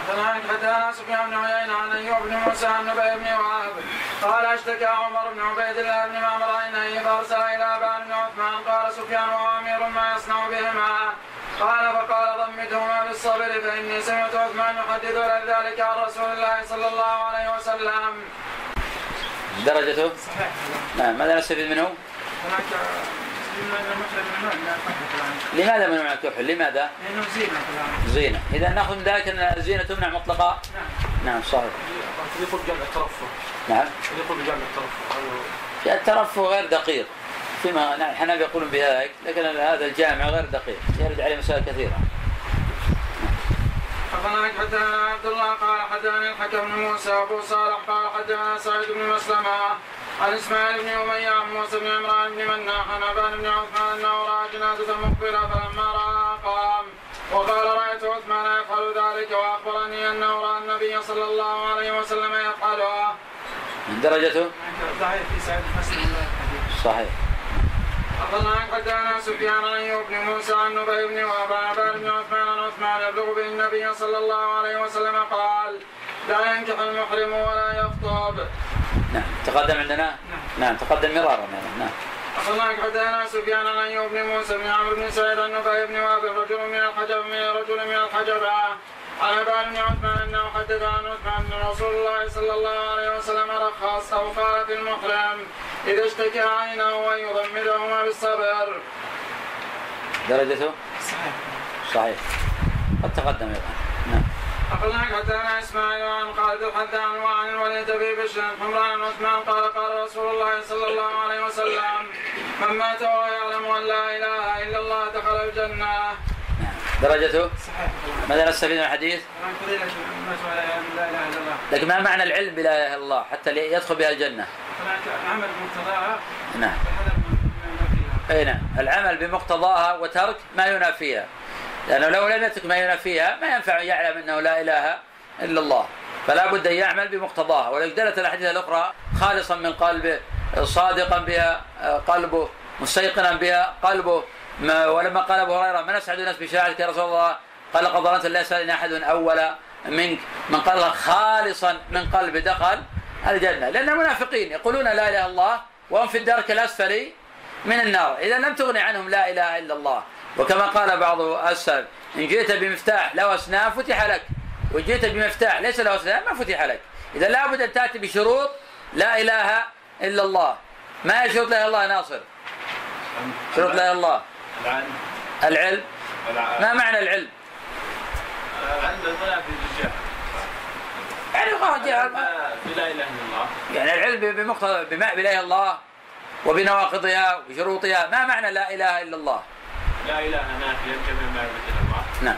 فنعم حدثنا سفيان بن عيينة عن أيوب بن موسى عن نبي بن وهب قال أشتكى عمر بن عبيد الله بن معمر عينيه فارسل إلى ابان بن عثمان قال سفيان وهو امير ما يصنع بهما قال فقال ضمدهما بالصبر فإني سمعت عثمان يحدث ذلك عن رسول الله صلى الله عليه وسلم. درجته صحيح نعم ماذا نستفيد منه؟ هناك لماذا منع الكحل؟ لماذا؟ لأنه زينة فلان زينة. إذا نأخذ من ذلك أن الزينة تمنع مطلقا؟ نعم. نعم صحيح. يقول جمع الترفه. نعم. يقول جمع الترفه. الترفه غير دقيق. فيما نعم الحنابلة يقولون بذلك لكن هذا الجامع غير دقيق. يرد عليه مسائل كثيرة. حدثنا حدثنا عبد الله قال حدثني الحكم بن موسى أبو صالح قال حدثنا سعيد بن مسلمة عن إسماعيل بن اميه عن موسى بن عمران بن مناح عن ابان بن عثمان أنه رأى جنازة مقبلة فلما رأى قام وقال رأيت عثمان يفعل ذلك وأخبرني أنه رأى النبي صلى الله عليه وسلم يفعلها. من درجته ضعيف في سعيد صحيح أخبرنا حدثنا سفيان عن أيوب بن موسى عن نبي بن وهب عن بن عثمان عن عثمان يبلغ به النبي صلى الله عليه وسلم قال لا ينكح المحرم ولا يخطب. نعم تقدم عندنا نعم تقدم مرارا يعني. نعم أخبرنا حدثنا سفيان عن أيوب بن موسى بن عمرو بن سعيد عن نبي بن وهب رجل من الحجب من رجل من الحجبة عن عباد بن عثمان أنه حدث عن عثمان بن رسول الله صلى الله عليه وسلم رخص أو قال في المحرم إذا اشتكى عينه أن يضمدهما بالصبر. درجته صحيح صحيح قد تقدم أيضا أخبرنا حدثنا إسماعيل عن خالد الحذان وعن الوليد بن بشر حمران بن عثمان قال قال رسول الله صلى الله عليه وسلم من مات وهو يعلم أن لا إله إلا الله دخل الجنة. نعم درجته صحيح. ماذا نستفيد من الحديث؟ عن لكن ما معنى العلم بلا إله إلا الله حتى يدخل بها الجنة؟ هناك عمل بمقتضاها نعم. أي نعم. العمل بمقتضاها وترك ما ينافيها. لأنه لو لم يترك ما ينافيها ما ينفع يعلم أنه لا إله إلا الله. فلا بد أن يعمل بمقتضاها. ولو دلت الأحاديث الأخرى خالصا من قلبه صادقا بها قلبه مستيقنا بها قلبه ما ولما قال أبو هريرة من اسعد الناس بشهادتك يا رسول الله؟ قال قد ظننت لا يسألني أحد أول منك. من قال خالصا من قلبه دخل الجنة. لأن المنافقين يقولون لا إله إلا الله وهم في الدرك الأسفل من النار. إذا لم تغني عنهم لا إله إلا الله. وكما قال بعض السلف إن جئت بمفتاح له اسنان فتح لك. وإن جئت بمفتاح ليس له اسنان ما فتح لك. إذا لابد أن تأتي بشروط لا إله إلا الله. ما هي شروط لا إله إلا الله ناصر؟ شروط لا إله إلا الله. العلم. العلم الع- ما معنى العلم؟ العلم المنافي للجهل يعني قال جاء- لا إله إلا الله. يعني العلم بمقتضى بما بلا اله الا الله وبنواقضها وشروطها. ما معنى لا إله إلا الله؟ لا إله نافيا جميع ما الا الله. نعم.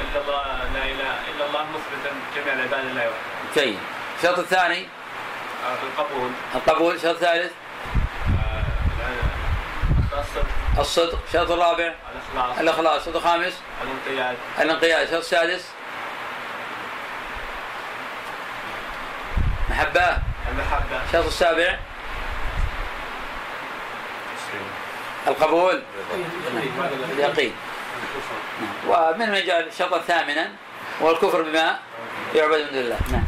إلا الله لا إله إلا الله مثبتا جميع العباد لا يوحد جيد. الشرط الثاني؟ القبول. القبول. الشرط الثالث؟ آه، الصدق. الصدق. الشرط الرابع؟ الإخلاص. الإخلاص. الشرط الخامس؟ الانقياد. الانقياد. الشرط السادس؟ محبة. المحبة. الشرط السابع؟ القبول؟ اليقين. ومن من جاء الشرط الثامنا والكفر بما يعبد من دون الله. نعم.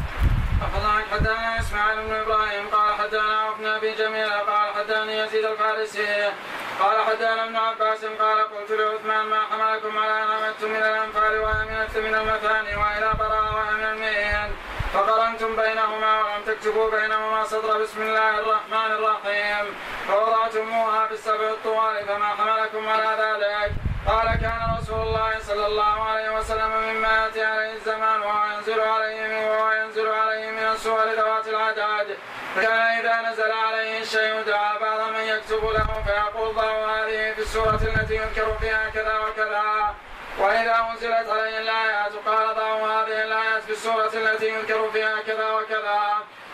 حدثنا إسماعيل بن إبراهيم قال حدثنا ابن أبي جميل قال حدثني يزيد الفارسي قال حدثنا ابن عباس قال قلت لعثمان ما حملكم على أن أمدتم من الأنفال وأمنت من المثاني وإلى براء وأمن المئين. فقرنتم بينهما ولم تكتبوا بينهما سطر بسم الله الرحمن الرحيم. فوضعتموها في السبع الطوال فما حملكم على ذلك. قال كان رسول الله صلى الله عليه وسلم مما يأتي عليه الزمان وهو ينزل عليه من وهو ينزل عليه من السور ذوات العداد. فكان إذا نزل عليه الشيء دعا بعض من يكتب له فيقول الله هذه في السوره التي يذكر فيها كذا وكذا. وإذا أنزلت عليه الآيات قال ضعوا هذه الآيات في السورة التي يذكر فيها كذا وكذا.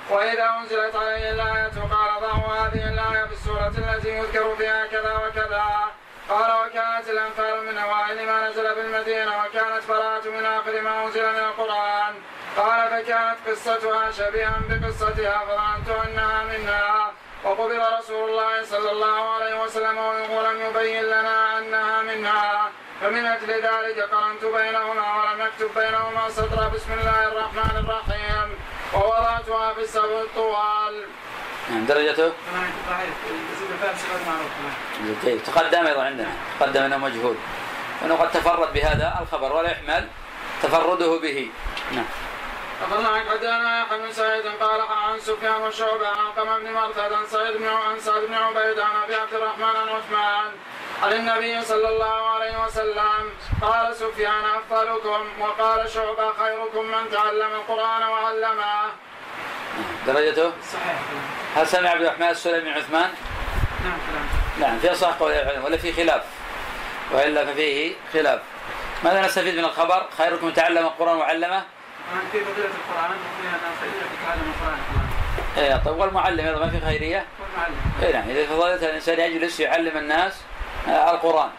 وإذا أنزلت عليه الآية قال ضعوا هذه الآية في السورة التي يذكر فيها كذا وكذا. قال وكانت الأنفال من أوائل ما نزل بالمدينة وكانت براءة من آخر ما أنزل من القرآن. قال فكانت قصتها شبيها بقصتها فظننت أنها منها. وقبل رسول الله صلى الله عليه وسلم ولم يبين لنا أنها منها. فمن أجل ذلك قرنت بينهما ولم أكتب بينهما سطر. بسم الله الرحمن الرحيم. ووضعتها في السبع الطوال نعم درجته ضعيف تقدم أيضا عندنا. تقدم أنه مجهول. انه قد تفرد بهذا الخبر ولا يحمل تفرده به. نعم. أخبرنا عن حدانا يحيى بن سعيد قال عن سفيان وشعبة عن قمر بن مرثد عن سعيد بن عن سعد بن عبيد عن أبي عبد الرحمن عن عثمان عن النبي صلى الله عليه وسلم. قال سفيان أفضلكم وقال شعبة خيركم من تعلم القرآن وعلمه. درجته؟ صحيح. هل سمع عبد الرحمن السلمي بن عثمان؟ نعم كلام. نعم في صح قول ولا في خلاف؟ وإلا ففيه خلاف. ماذا نستفيد من الخبر؟ خيركم من تعلم القرآن وعلمه؟ القرآن أن إيه طيب والمعلم أيضا ما في خيرية؟ والمعلم اي نعم إذا فضلت الإنسان يجلس يعلم الناس آه، القرآن.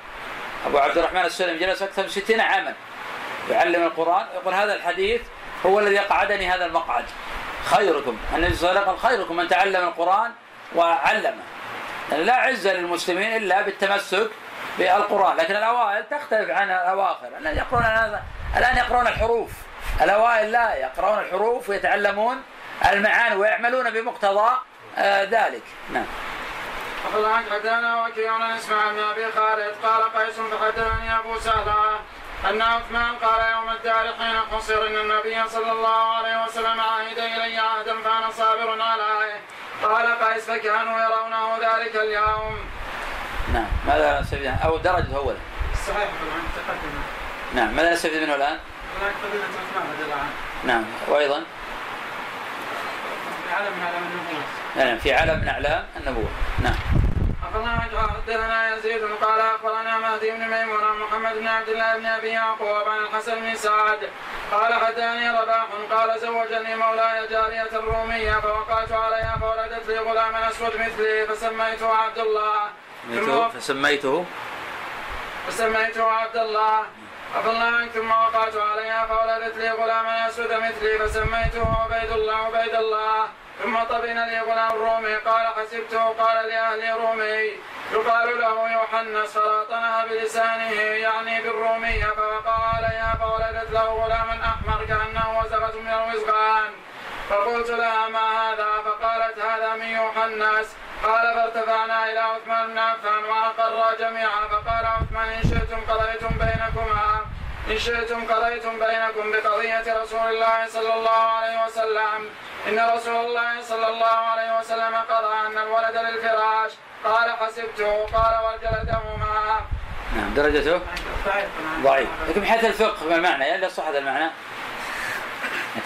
أبو عبد الرحمن السلمي جلس أكثر من 60 عاما يعلم القرآن. يقول هذا الحديث هو الذي قعدني هذا المقعد. خيركم النبي صلى الله عليه وسلم قال خيركم من تعلم القرآن وعلمه. يعني لا عز للمسلمين إلا بالتمسك بالقرآن. لكن الأوائل تختلف عن الأواخر. الان يقرون هذا الآن يقرون الحروف. الأوائل لا يقرون الحروف ويتعلمون المعاني ويعملون بمقتضى آه، ذلك. نعم. أخذ عن حدانا وكيع عن اسماعيل بن أبي خالد قال قيس فحدثني أبو سهلة أن عثمان قال يوم الدار حين حصر إن النبي صلى الله عليه وسلم عهد إلي عهدا فأنا صابر عليه. قال قيس فكانوا يرونه ذلك اليوم. نعم. ماذا نستفيد عنه؟ أو درجة أولا صحيح نعم. ماذا نستفيد منه الآن؟ نعم. وأيضا؟ في علم من علم النبوة. نعم في علم من أعلام النبوة. نعم. حدثنا يزيد قال أخبرنا مهدي بن ميمون عن محمد بن عبد الله بن أبي يعقوب عن الحسن بن سعد. قال حداني رباح قال زوجني مولاي جارية رومية فوقعت عليها فولدت لي غلام أسود مثلي فسميته عبد الله. سميته- فسميته؟ فسميته عبد الله. عفى عنك ثم وقعت عليها فولدت لي غلاما اسود مثلي فسميته عبيد الله عبيد الله. ثم طبن لي غلام رومي قال حسبته قال لأهل رومي. يقال له يوحنس فلاطنها بلسانه يعني بالرومية فوقع عليها فولدت له غلاما أحمر كأنه وزغة من الوزغان. فقلت لها ما هذا؟ فقالت هذا من يوحنس قال فارتفعنا إلى عثمان بن عفان واقرا جميعا. فقال عثمان إن شئتم قضيتم بينكما ان شئتم قضيتم بينكم بقضية رسول الله صلى الله عليه وسلم. إن رسول الله صلى الله عليه وسلم قضى أن الولد للفراش. قال حسبته قال وجلدهما نعم درجته؟ ضعيف. لكن من حيث الفقه ما المعنى؟ يعني لا صح هذا المعنى.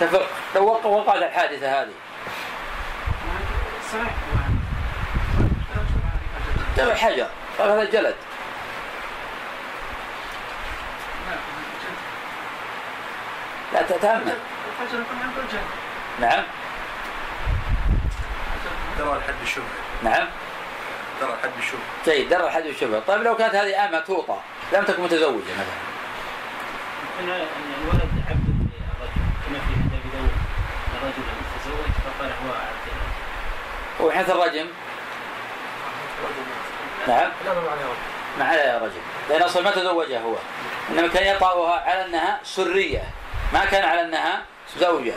الفقه لو وق- وقعت الحادثة هذه. صحيح. جلد حجر قال هذا جلد لا تتأمل. عند نعم. ترى الحد الشبهه نعم. ترى حد يشوف جيد درى الحد والشبهه طيب لو كانت هذه آمة توطى لم تكن متزوجة مثلا. يمكن ان الولد عبد للرجل كما في أبي داود. الرجل تزوج فقال هو عبد وحيث الرجم. نعم. ما عليها رجل. لأن أصلا ما تزوجها هو. إنما كان يطأها على أنها سرية. ما كان على أنها زوجه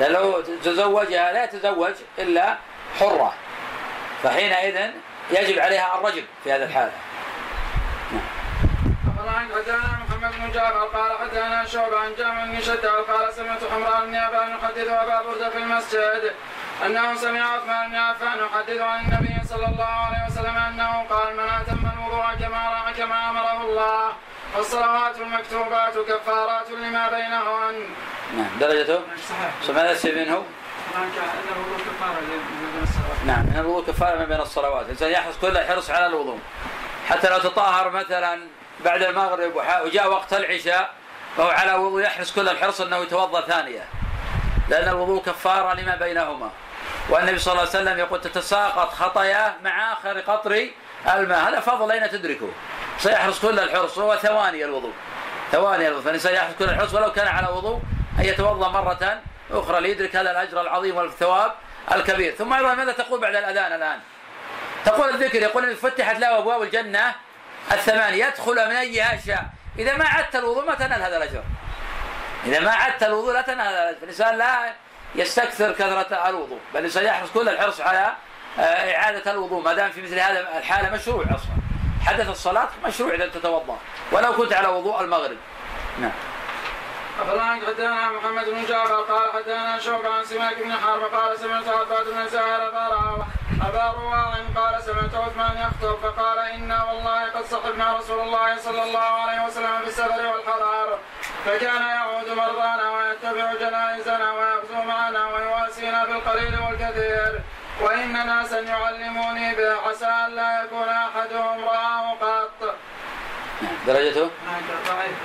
لأن لو تزوجها لا يتزوج إلا حرة. فحينئذ يجب عليها الرجم في هذه الحاله أخبرنا حدثنا محمد بن جعفر قال حدثنا شعبة عن جامع بن شداد قال سمعت حمران بن عفان يحدث أبا بردة في المسجد أنه سمع عثمان بن عفان يحدث عن النبي صلى الله عليه وسلم أنه قال من أتم الوضوء كما كما أمره الله. والصلوات المكتوبات كفارات لما بينهن. نعم. درجته؟ صحيح. فماذا يستفيد منه؟ كفارة من نعم من الوضوء كفارة ما بين الصلوات. الانسان يحرص كل الحرص على الوضوء. حتى لو تطهر مثلا بعد المغرب وجاء وقت العشاء فهو على وضوء يحرص كل الحرص أنه يتوضأ ثانية. لأن الوضوء كفارة لما بينهما. والنبي صلى الله عليه وسلم يقول تتساقط خطاياه مع آخر قطر الماء. هذا فضل أين تدركه؟ سيحرص كل الحرص وهو ثواني الوضوء. ثواني الوضوء فالانسان يحرص كل الحرص ولو كان على وضوء أن يتوضأ مرة أخرى ليدرك هذا الأجر العظيم والثواب الكبير. ثم أيضا ماذا تقول بعد الأذان الآن؟ تقول الذكر يقول إن فتحت له أبواب الجنة الثمانية يدخل من ايها شاء إذا ما عدت الوضوء ما تنال هذا الأجر. إذا ما عدت الوضوء لا تنال هذا الأجر. الإنسان لا يستكثر كثرة الوضوء بل الانسان يحرص كل الحرص على آه، إعادة الوضوء ما دام في مثل هذا الحاله مشروع أصلا. حدث الصلاة مشروع اذا تتوضأ ولو كنت على وضوء المغرب. نعم. أخبرنا حدثنا محمد بن جعفر قال حدثنا شعبة عن سماك بن حرب قال سمعت عباد بن زاهر قال أبا رواع قال سمعت عثمان يخطب فقال إنا والله قد صحبنا رسول الله صلى الله عليه وسلم في السفر والحضر فكان يعود مرضانا ويتبع جنائزنا ويغزو معنا ويواسينا بالقليل والكثير. وإن ناسا يعلموني به عسى أن لا يكون أحدهم رآه قط. درجته؟ ضعيف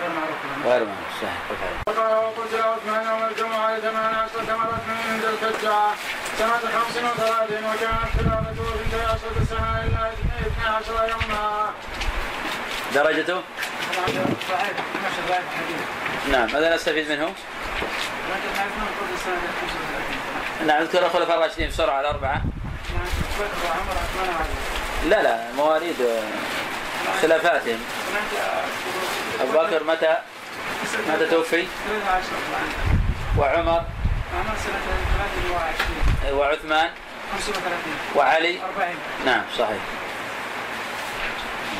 غير معروف له. غير معروف. صحيح. وقال وقتل عثمان يوم الجمعة ثمان عشرة مرة من عند الحجة. سنة خمس وثلاثين وكانت خلافته في عشرة سنة إلا اثني عشر يوما. درجته؟ ضعيف نعم ماذا نستفيد منه؟ نعم أذكر الخلفاء الراشدين عثمان وعلي لا لا مواليد آه، خلافاتهم. أبو بكر متى؟ متى توفي؟ 13 وعمر؟ عمر سنه 23 وعثمان؟ 35 وعلي؟ 40 نعم صحيح.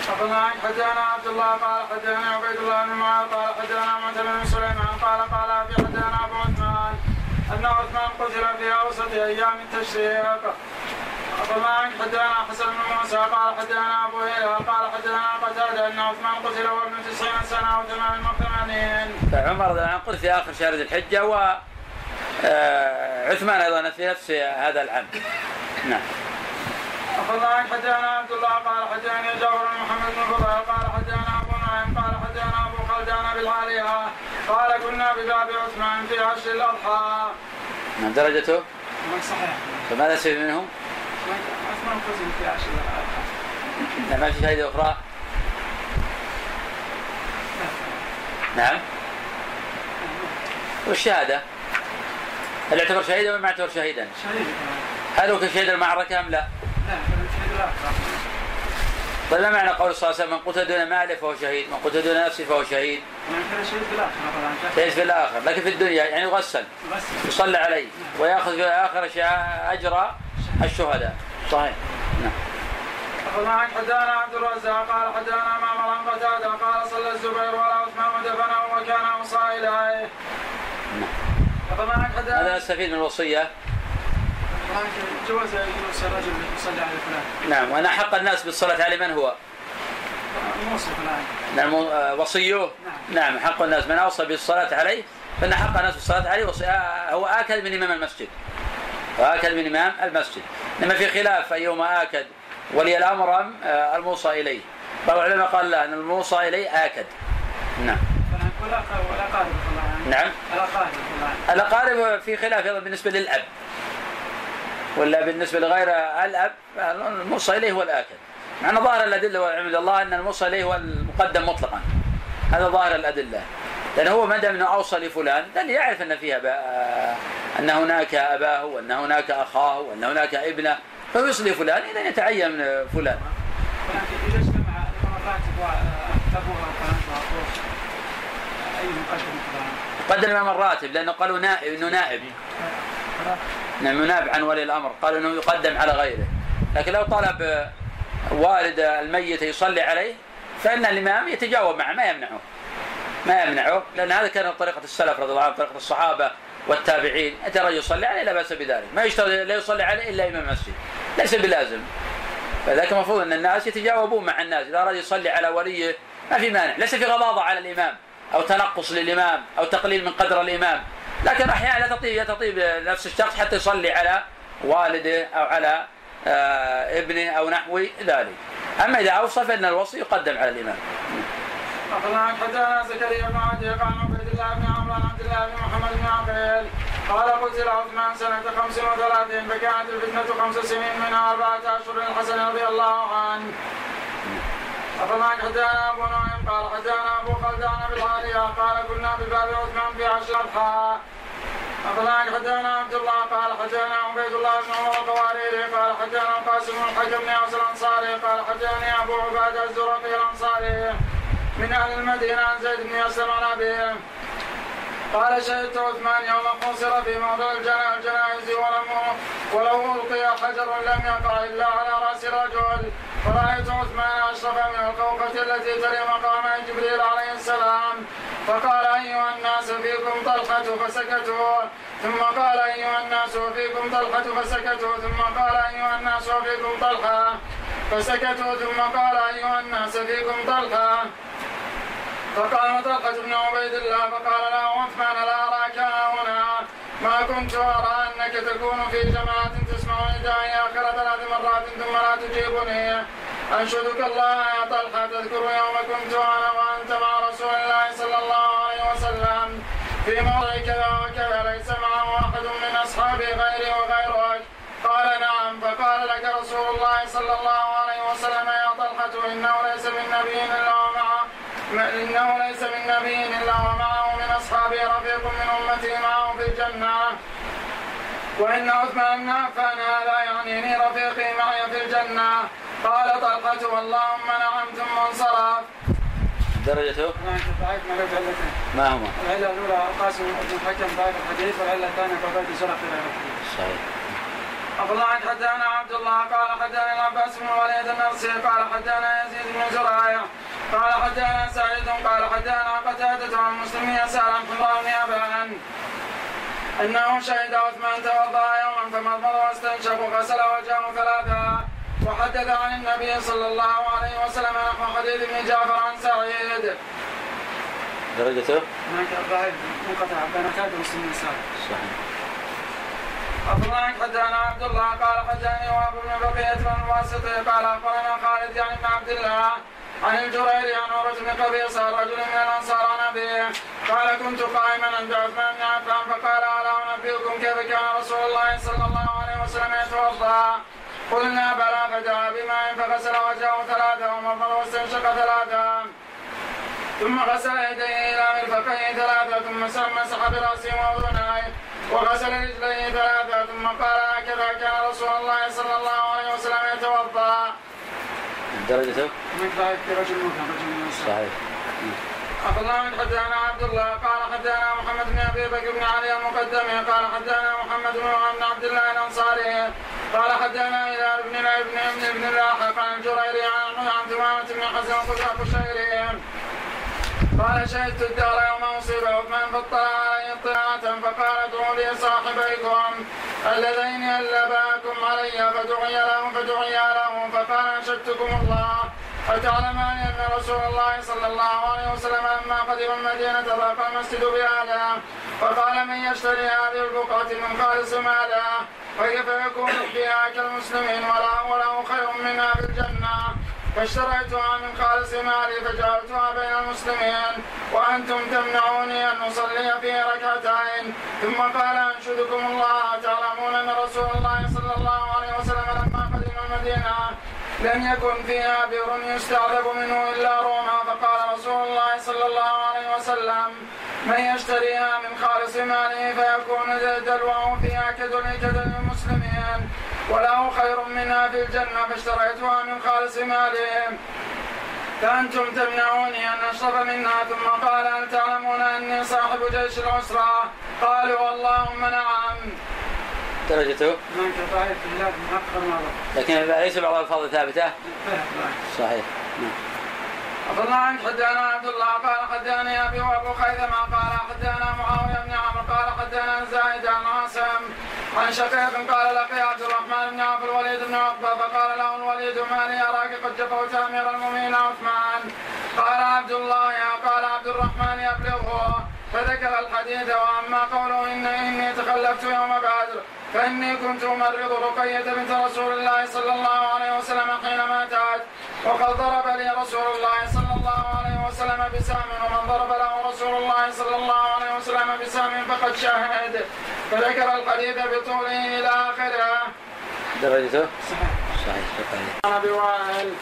أخبرنا حدثنا عبد الله قال حدثنا عبيد الله بن معاذ قال حدثنا معتمر بن سليمان قال قال أبي حدثنا أبو عثمان. أن عثمان قتل في أوسط أيام التشريق. أخبرنا حدثنا حسن بن موسى؟ قال حدثنا أبو هريرة. قال حدثنا قتادة أن عثمان قتل وابن تسعين سنة وثمان وثمانين. فعمر رضي الله عنه قتل في آخر شهر ذي الحجة و آه، عثمان أيضا في نفس هذا العام. نعم. أخبرنا حدثنا عبد الله؟ قال حدثني جابر بن محمد بن فضيل. قال حدثنا أبو نعيم. قال حدثنا أبو خلدان بالعالية قال كنا بباب عثمان في عشر الأضحى. نعم درجته ما صحيح فماذا نستفيد منه؟ عثمان قتل في 10 نعم ما في فائده أخرى نعم والشهادة هل يعتبر شهيدا ولا ما يعتبر شهيدا؟ شهيد كمان هل هو كشهيد المعركة أم لا؟ لا شهيد طيب ما معنى قول صلى الله عليه وسلم من قتل دون ماله فهو شهيد، من قتل دون نفسه فهو شهيد، يعني شهيد في الآخر شهيد في الآخر، لكن في الدنيا يعني يغسل يصلى عليه ويأخذ في الآخرة شا- أجر الشهداء. صحيح. نعم. حدثنا عبد الرزاق قال حدثنا معمر عن قتادة قال صلى الزبير ولا عثمان ودفنه وكان أوصى إليه. أخبرنا ماذا حدثنا نستفيد من الوصية؟ جواز يوصي الرجل يصلي على فلان. نعم وان أحق الناس بالصلاة عليه من هو؟ موصي فلان نعم آه، وصيه؟ نعم. حق الناس. من أوصى بالصلاة عليه فإن حق الناس بالصلاة عليه وصي... آه، هو اكد من إمام المسجد. واكد من إمام المسجد. إنما في خلاف أيهما آكد؟ ولي الأمر أم آه، الموصى إليه؟ بعض العلماء قال لا إن الموصى إليه آكد. نعم. فلان ولا ولا قارب فلان نعم. ولا قارب فلان الأقارب في خلاف أيضا بالنسبة للأب. ولا بالنسبة لغير الأب الموصى إليه هو الآكل. مع أن ظاهر الأدلة والعلم الله أن الموصى إليه هو المقدم مطلقا. هذا ظاهر الأدلة. لأن هو ما دام أنه أوصى لفلان لأن يعرف أن فيها أن هناك أباه وأن هناك أخاه وأن هناك ابنة. فيوصي لفلان إذا يتعين فلان. ولكن إذا اجتمع الراتب أي مقدم الراتب لأنه قالوا نائب أنه نائب. نعم يناب عن ولي الأمر قالوا أنه يقدم على غيره. لكن لو طلب والد الميت يصلي عليه فإن الإمام يتجاوب معه ما يمنعه. ما يمنعه لأن هذا كان طريقة السلف رضي الله عنهم طريقة الصحابة والتابعين. أتى رجل يصلي عليه لا بأس بذلك. ما يشترط لا يصلي عليه إلا إمام مسجد. ليس بلازم. فذلك المفروض أن الناس يتجاوبون مع الناس. إذا أراد يصلي على وليه ما في مانع. ليس في غضاضة على الإمام أو تنقص للإمام أو تقليل من قدر الإمام. لكن أحيانا لا تطيب تطيب نفس الشخص حتى يصلي على والده أو على آه ابنه أو نحو ذلك. أما إذا أوصى فإن الوصي يقدم على الإمام. أخبرنا حدثنا زكريا بن عدي قال عبيد الله بن عمرو عن عبد الله بن محمد بن عقيل. قال قتل عثمان سنة خمس وثلاثين فكانت الفتنة خمس سنين منها أربعة أشهر الحسن رضي الله عنه. أخبرنا حدثنا أبو نعيم قال حدثنا أبو قال كنا بباب عثمان في عشر أضحى أخبرنا حدثنا عبد الله قال حدثنا عبيد الله بن عمر القواريري قال حدثنا القاسم بن الحكم بن عاص الأنصاري قال حدثني أبو عبادة الزرقي الأنصاري. من أهل المدينة عن زيد بن يسلم عن قال شهدت عثمان يوم قصر في موضع الجنائز ولم ولو ألقي حجر لم يقع إلا على رأس رجل فرأيت عثمان أشرف من القوقة التي تلي مقام جبريل عليه السلام. فقال أيها الناس فيكم طلحة فسكتوا. ثم قال أيها الناس وفيكم طلحة فسكتوا. ثم قال أيها الناس وفيكم طلحة فسكتوا. ثم قال أيها الناس فيكم طلحة فقام طلحة بن عبيد الله فقال له عثمان لا أراك هنا. ما كنت أرى أنك تكون في جماعة تسمع ندائي آخر ثلاث مرات ثم لا تجيبني. أنشدك الله يا طلحة تذكر يوم كنت أنا وأنت مع رسول الله في موضع كذا وكذا ليس معه أحد من أصحابي غيري وغيرك قال نعم فقال لك رسول الله صلى الله عليه وسلم يا طلحة إنه ليس من نبي إلا ومعه إنه ليس من نبي إلا ومعه من أصحابه رفيق من أمتي معه في الجنة. وإن عثمان بن هذا يعنيني رفيقي معي في الجنة. قال طلحة اللهم نعم ثم انصرف درجته ما هما؟ العلة الأولى القاسم بن الحكم ضعيف الحديث والعلة الثانية فبعد زرق صحيح. أفضل عن حدانا عبد الله قال حدانا العباس بن الوليد النرسي قال حدانا يزيد بن زرايع قال حدانا سعيد قال حدانا قتادة عن مسلم يسأل عن حمراء بن أبان أنه شهد عثمان توضأ يوما فمضمض واستنشق وغسل وجهه ثلاثا وحدث عن النبي صلى الله عليه وسلم نحو حديث ابن جعفر عن سعيد. درجته؟ منقطع بين كاد ومسلم يسار صحيح. أخبرنا حدثنا عبد الله قال حدثني وابو بن بقية بن الواسطي قال أخبرنا خالد يعني بن عبد الله عن الجرير عن عروة بن قبيصة رجل من الأنصار عن أبيه. قال كنت قائما عند عثمان بن عفان فقال ألا أنبئكم كيف كان رسول الله صلى الله عليه وسلم يتوضأ. قلنا بلى فجاء بماء فغسل وجهه ثلاثة ومضمض واستنشق ثلاثة. ثم غسل يديه إلى مرفقيه ثلاثة ثم مسح برأسه وأذنيه وغسل رجليه ثلاثة ثم قال هكذا كان رسول الله صلى الله عليه وسلم يتوضأ. درجته؟ صحيح. أخبرنا من حدثنا عبد الله قال حدثنا محمد بن أبي بكر بن علي المقدمي قال حدثنا محمد بن عبد الله الأنصاري قال حدثنا إلى ابن ابن ابن ابن اللاحق عن الجريري عن عن ثمامة بن حزم القشيري قال شهدت الدار يوم أصيب عثمان فاطلع علي اطلاعة فقال ادعوا لي صاحبيكم اللذين ألباكم علي فدعي لهم فدعي لهم فقال أنشدتكم الله أتعلمان أن رسول الله صلى الله عليه وسلم لما قدم المدينة ضاق المسجد بأهله فقال من يشتري هذه البقعة من خالص ماله وكيف يكون فيها كالمسلمين ولا وله خير منها في الجنة فاشتريتها من خالص مالي فجعلتها بين المسلمين وأنتم تمنعوني أن أصلي في ركعتين. ثم قال أنشدكم الله تعلمون أن رسول الله صلى صلى الله عليه وسلم لما قدم المدينة لم يكن فيها بئر يستعذب منه إلا روما فقال رسول الله صلى الله عليه وسلم من يشتريها من خالص ماله فيكون دلوه فيها كدل جدل المسلمين. وله خير منها في الجنة فاشتريتها من خالص مالهم فأنتم تمنعوني أن أشرب منها ثم قال هل تعلمون أني صاحب جيش العسرة؟ قالوا اللهم نعم درجته؟ ضعيف في الله مؤخر مرة. لكن ليس بعض الألفاظ ثابتة صحيح. نعم. عبد حدثنا عبد الله قال حدثني أبي وأبو خيثمه قال حدثنا معاوية بن عمرو قال حدثنا زايد عن عاصم. عن شقيق قال لقي عبد الرحمن بن عوف الوليد بن عقبة فقال له الوليد ما لي أراك قد جفوت أمير المؤمنين عثمان. قال عبد الله يا قال عبد الرحمن يبلغه فذكر الحديث وأما قوله ان إني تخلفت يوم بدر فإني كنت أمرض رقية بنت رسول الله صلى الله عليه وسلم حين ماتت وقد ضرب لي رسول الله صلى الله عليه وسلم بسام ومن ضرب له رسول الله صلى الله عليه وسلم بسام فقد شهد فذكر الحديث بطوله إلى آخره. درجته؟ صحيح. صحيح عن ابي وائل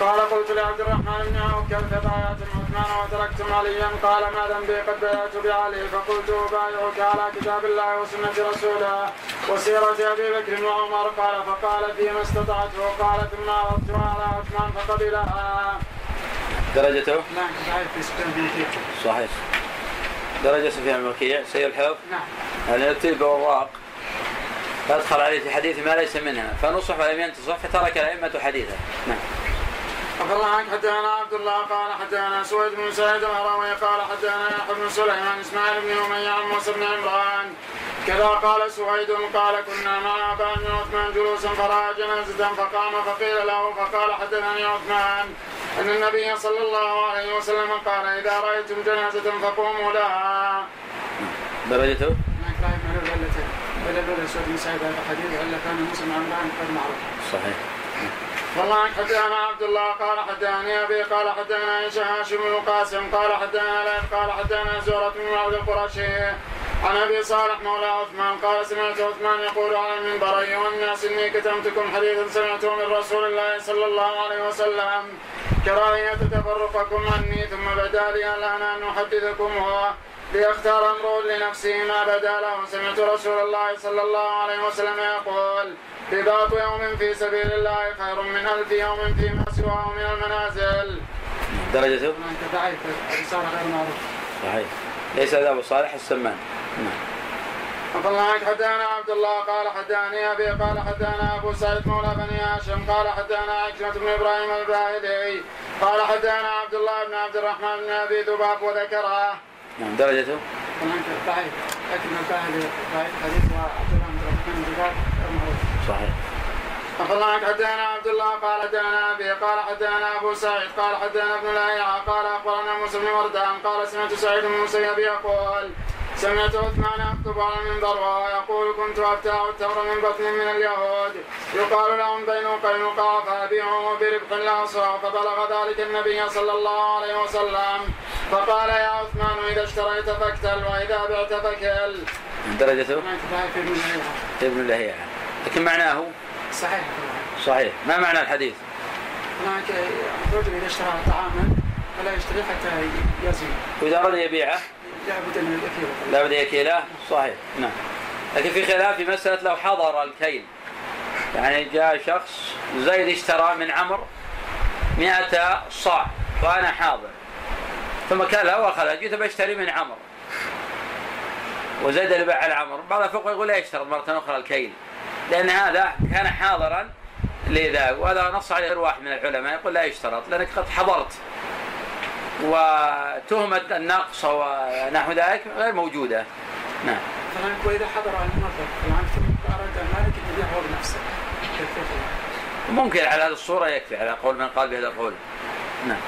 قال قلت لعبد الرحمن بن عوف كيف بايعتم عثمان وتركتم عليا. قال ما ذنبي؟ قد بايعت بعلي. فقلت أبايعك على كتاب الله وسنة رسوله. وسيرة أبي بكر وعمر. قال فقال فيما استطعت. وقال ثم عرضتها على عثمان فقبلها. درجته؟ بن كثير صحيح. درجة سفيان بن وكيع سيء الحفظ نعم. هل يأتي بوراق فأدخل عليه في حديث ما ليس منها. فنصح ولم ينتصح فترك الأئمة حديثه. نعم. عبد الله عنك حدثنا عبد الله قال حدثنا سويد بن سعيد الهروي قال حدثنا يحيى بن سليمان إسماعيل بن أمية عن موسى بن عمران. كذا قال سويد قال كنا مع أبا بن عثمان جلوسا فراى جنازة فقام فقيل له فقال حدثني عثمان أن النبي صلى الله عليه وسلم قال إذا رأيتم جنازة فقوموا لها. درجته؟ صحيح. والله عنك حدثنا عبد الله قال حدثني أبي قال حدثنا عائشه هاشم بن القاسم قال حدثنا ليث قال حدثنا زهرة بن معبد القرشي عن أبي صالح مولى عثمان قال سمعت عثمان يقول على المنبر أيها الناس إني كتمتكم حديثا سمعته من رسول الله صلى الله عليه وسلم. كراهية تفرقكم عني ثم بدا لي الآن أن احدثكم هو ليختار امرؤ لنفسه ما بدا له سمعت رسول الله صلى الله عليه وسلم يقول رباط يوم في سبيل الله خير من ألف يوم فيما سواه من المنازل. درجته هناك ضعيف. غير معروف صحيح. ليس هذا أبو صالح السمان. نعم. الله عنك حدانا عبد الله. قال حداني أبي. قال حدانا أبو سعيد مولى بني هاشم. قال حدانا عكرمة بن إبراهيم الباهلي. قال حدانا عبد الله بن عبد الرحمن بن أبي ذباب وذكره. نعم درجته؟ صحيح. الله عنك حدانا عبد الله قال حدانا أبي قال حدانا أبو سعيد قال حدانا ابن لاهيعة قال أخبرنا موسى بن وردان قال سمعت سعيد بن المسيب يقول سمعت عثمان يخطب على المنبر وهو يقول كنت افتح التمر من بطن من اليهود. يقال لهم بين قينقاع فابيعه بربح لا فبلغ ذلك النبي صلى الله عليه وسلم. فقال يا عثمان إذا اشتريت فاكتل وإذا بعت فكل درجته ابن الهيعة ابن لهيعة لكن معناه؟ صحيح. صحيح. ما معنى الحديث؟ هناك رجل إذا اشترى طعاما فلا يشتري حتى يزن وإذا أراد يبيعه؟ لابد من الأكل. لا بد يكيله صحيح. نعم. لكن في خلاف في مسألة لو حضر الكيل. يعني جاء شخص زيد اشترى من عمرو مئة صاع وأنا حاضر. ثم كلها وأخذها جيت بشتري من عمرو وزيد اللي باع العمر بعض الفقهاء يقول لا يشترط مرة أخرى الكيل. لأن هذا كان حاضرا لذا. وهذا نص عليه واحد من العلماء. يقول لا يشترط. لأنك قد حضرت. وتهمة النقص ونحو ذلك غير موجودة. نعم. واذا حضر المنظر الان ثم أراد المالك أن يبيع هو بنفسه؟ ممكن على هذه الصورة يكفي على قول من قال بهذا القول. نعم.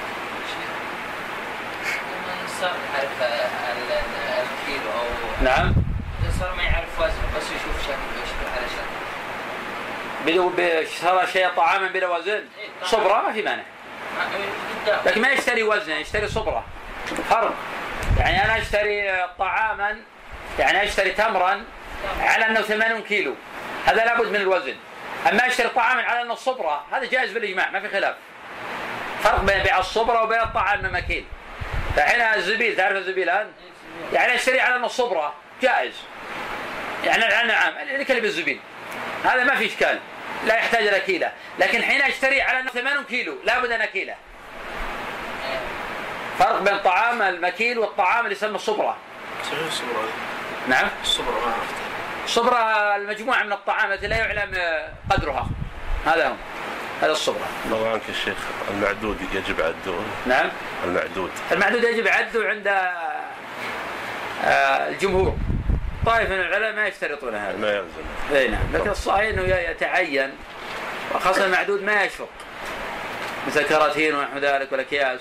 الإنسان يعرف ال- ال- الكيلو أو نعم. الانسان ما يعرف وزنه بس يشوف شكله يشبه على شكله اشترى شيء طعاما بلا وزن. صبرة ما في مانع. قدام لكن ما يشتري وزنه يشتري صبرة. فرق. يعني أنا أشتري طعاما يعني أشتري تمرا على أنه 80 كيلو. هذا لابد من الوزن. أما أشتري طعاما على أنه الصبره هذا جائز بالإجماع ما في خلاف. فرق بين بيع الصبرة وبين الطعام المكيل فحين الزبيل تعرف الزبيل الآن؟ يعني اشتري على انه الصبره جائز. يعني نعم اللي بالزبيل هذا ما في إشكال لا يحتاج إلى كيلة. لكن حين اشتري على انه 8 كيلو لابد أن اكيله فرق بين طعام المكيل والطعام اللي يسمى الصبرة نعم؟ الصبرة ما عرفتها الصبرة المجموعة من الطعام التي لا يعلم قدرها. هذا هو. هذا الصبرة الله عنك يا شيخ المعدود يجب عده نعم. المعدود. المعدود يجب عده عند آه، الجمهور. طائفة من العلماء ما يشترطون هذا. ما يلزم. إي نعم. لكن الصحيح إنه يتعين وخاصة المعدود ما يشفق. مثل كراتين ونحو ذلك والأكياس.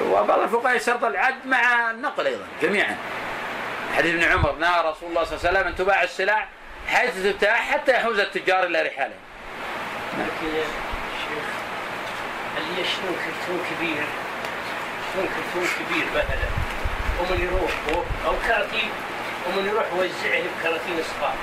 وبعض الفقهاء يشترط العد مع النقل أيضا جميعا. حديث ابن عمر نهى رسول الله صلى الله عليه وسلم أن تباع السلع حيث تبتاع حتى يحوز التجار إلى رحالهم. يشترون كرتون كبير؟ يشترون كرتون كبير مثلا؟ ومن يروح هو أو كراتين ومن يروح يوزعه بكراتين صغار.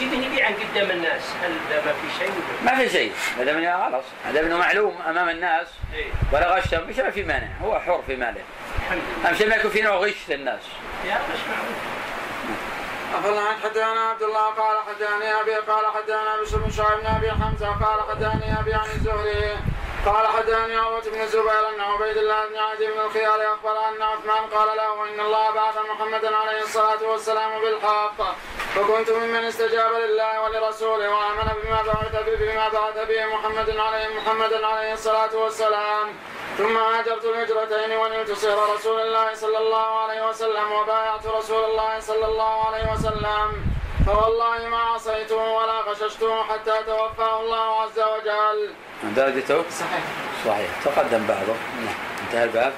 يجي يبيعا قدام الناس هل ذا ما في شيء؟ ولا؟ ما في شيء. ما دام إنه خلاص. ما دام انه معلوم أمام الناس. إيه. ولا غشهم مش ما في مانع. هو حر في ماله. الحمد لله. اهم شيء ما يكون في نوع غش للناس. يا مش معروف أخبرنا عن حدثنا عبد الله قال حدثني أبي قال حدثنا بشر بن شعيب بن أبي حمزة قال حدثني أبي عن الزهري. قال حدثني عروة بن الزبير أن عبيد الله بن عدي بن الخيار أخبر أن عثمان قال له إن الله بعث محمدا عليه الصلاة والسلام بالحق فكنت ممن استجاب لله ولرسوله وآمن بما بعث بما بعث به محمد عليه محمدا عليه الصلاة والسلام. ثم هاجرت الهجرتين ونلت سير رسول الله صلى الله عليه وسلم وبايعت رسول الله صلى الله عليه وسلم. فوالله ما عصيته ولا غششته حتى توفاه الله عز وجل. درجته صحيح. صحيح. تقدم بعضه. نعم. انتهى الباب.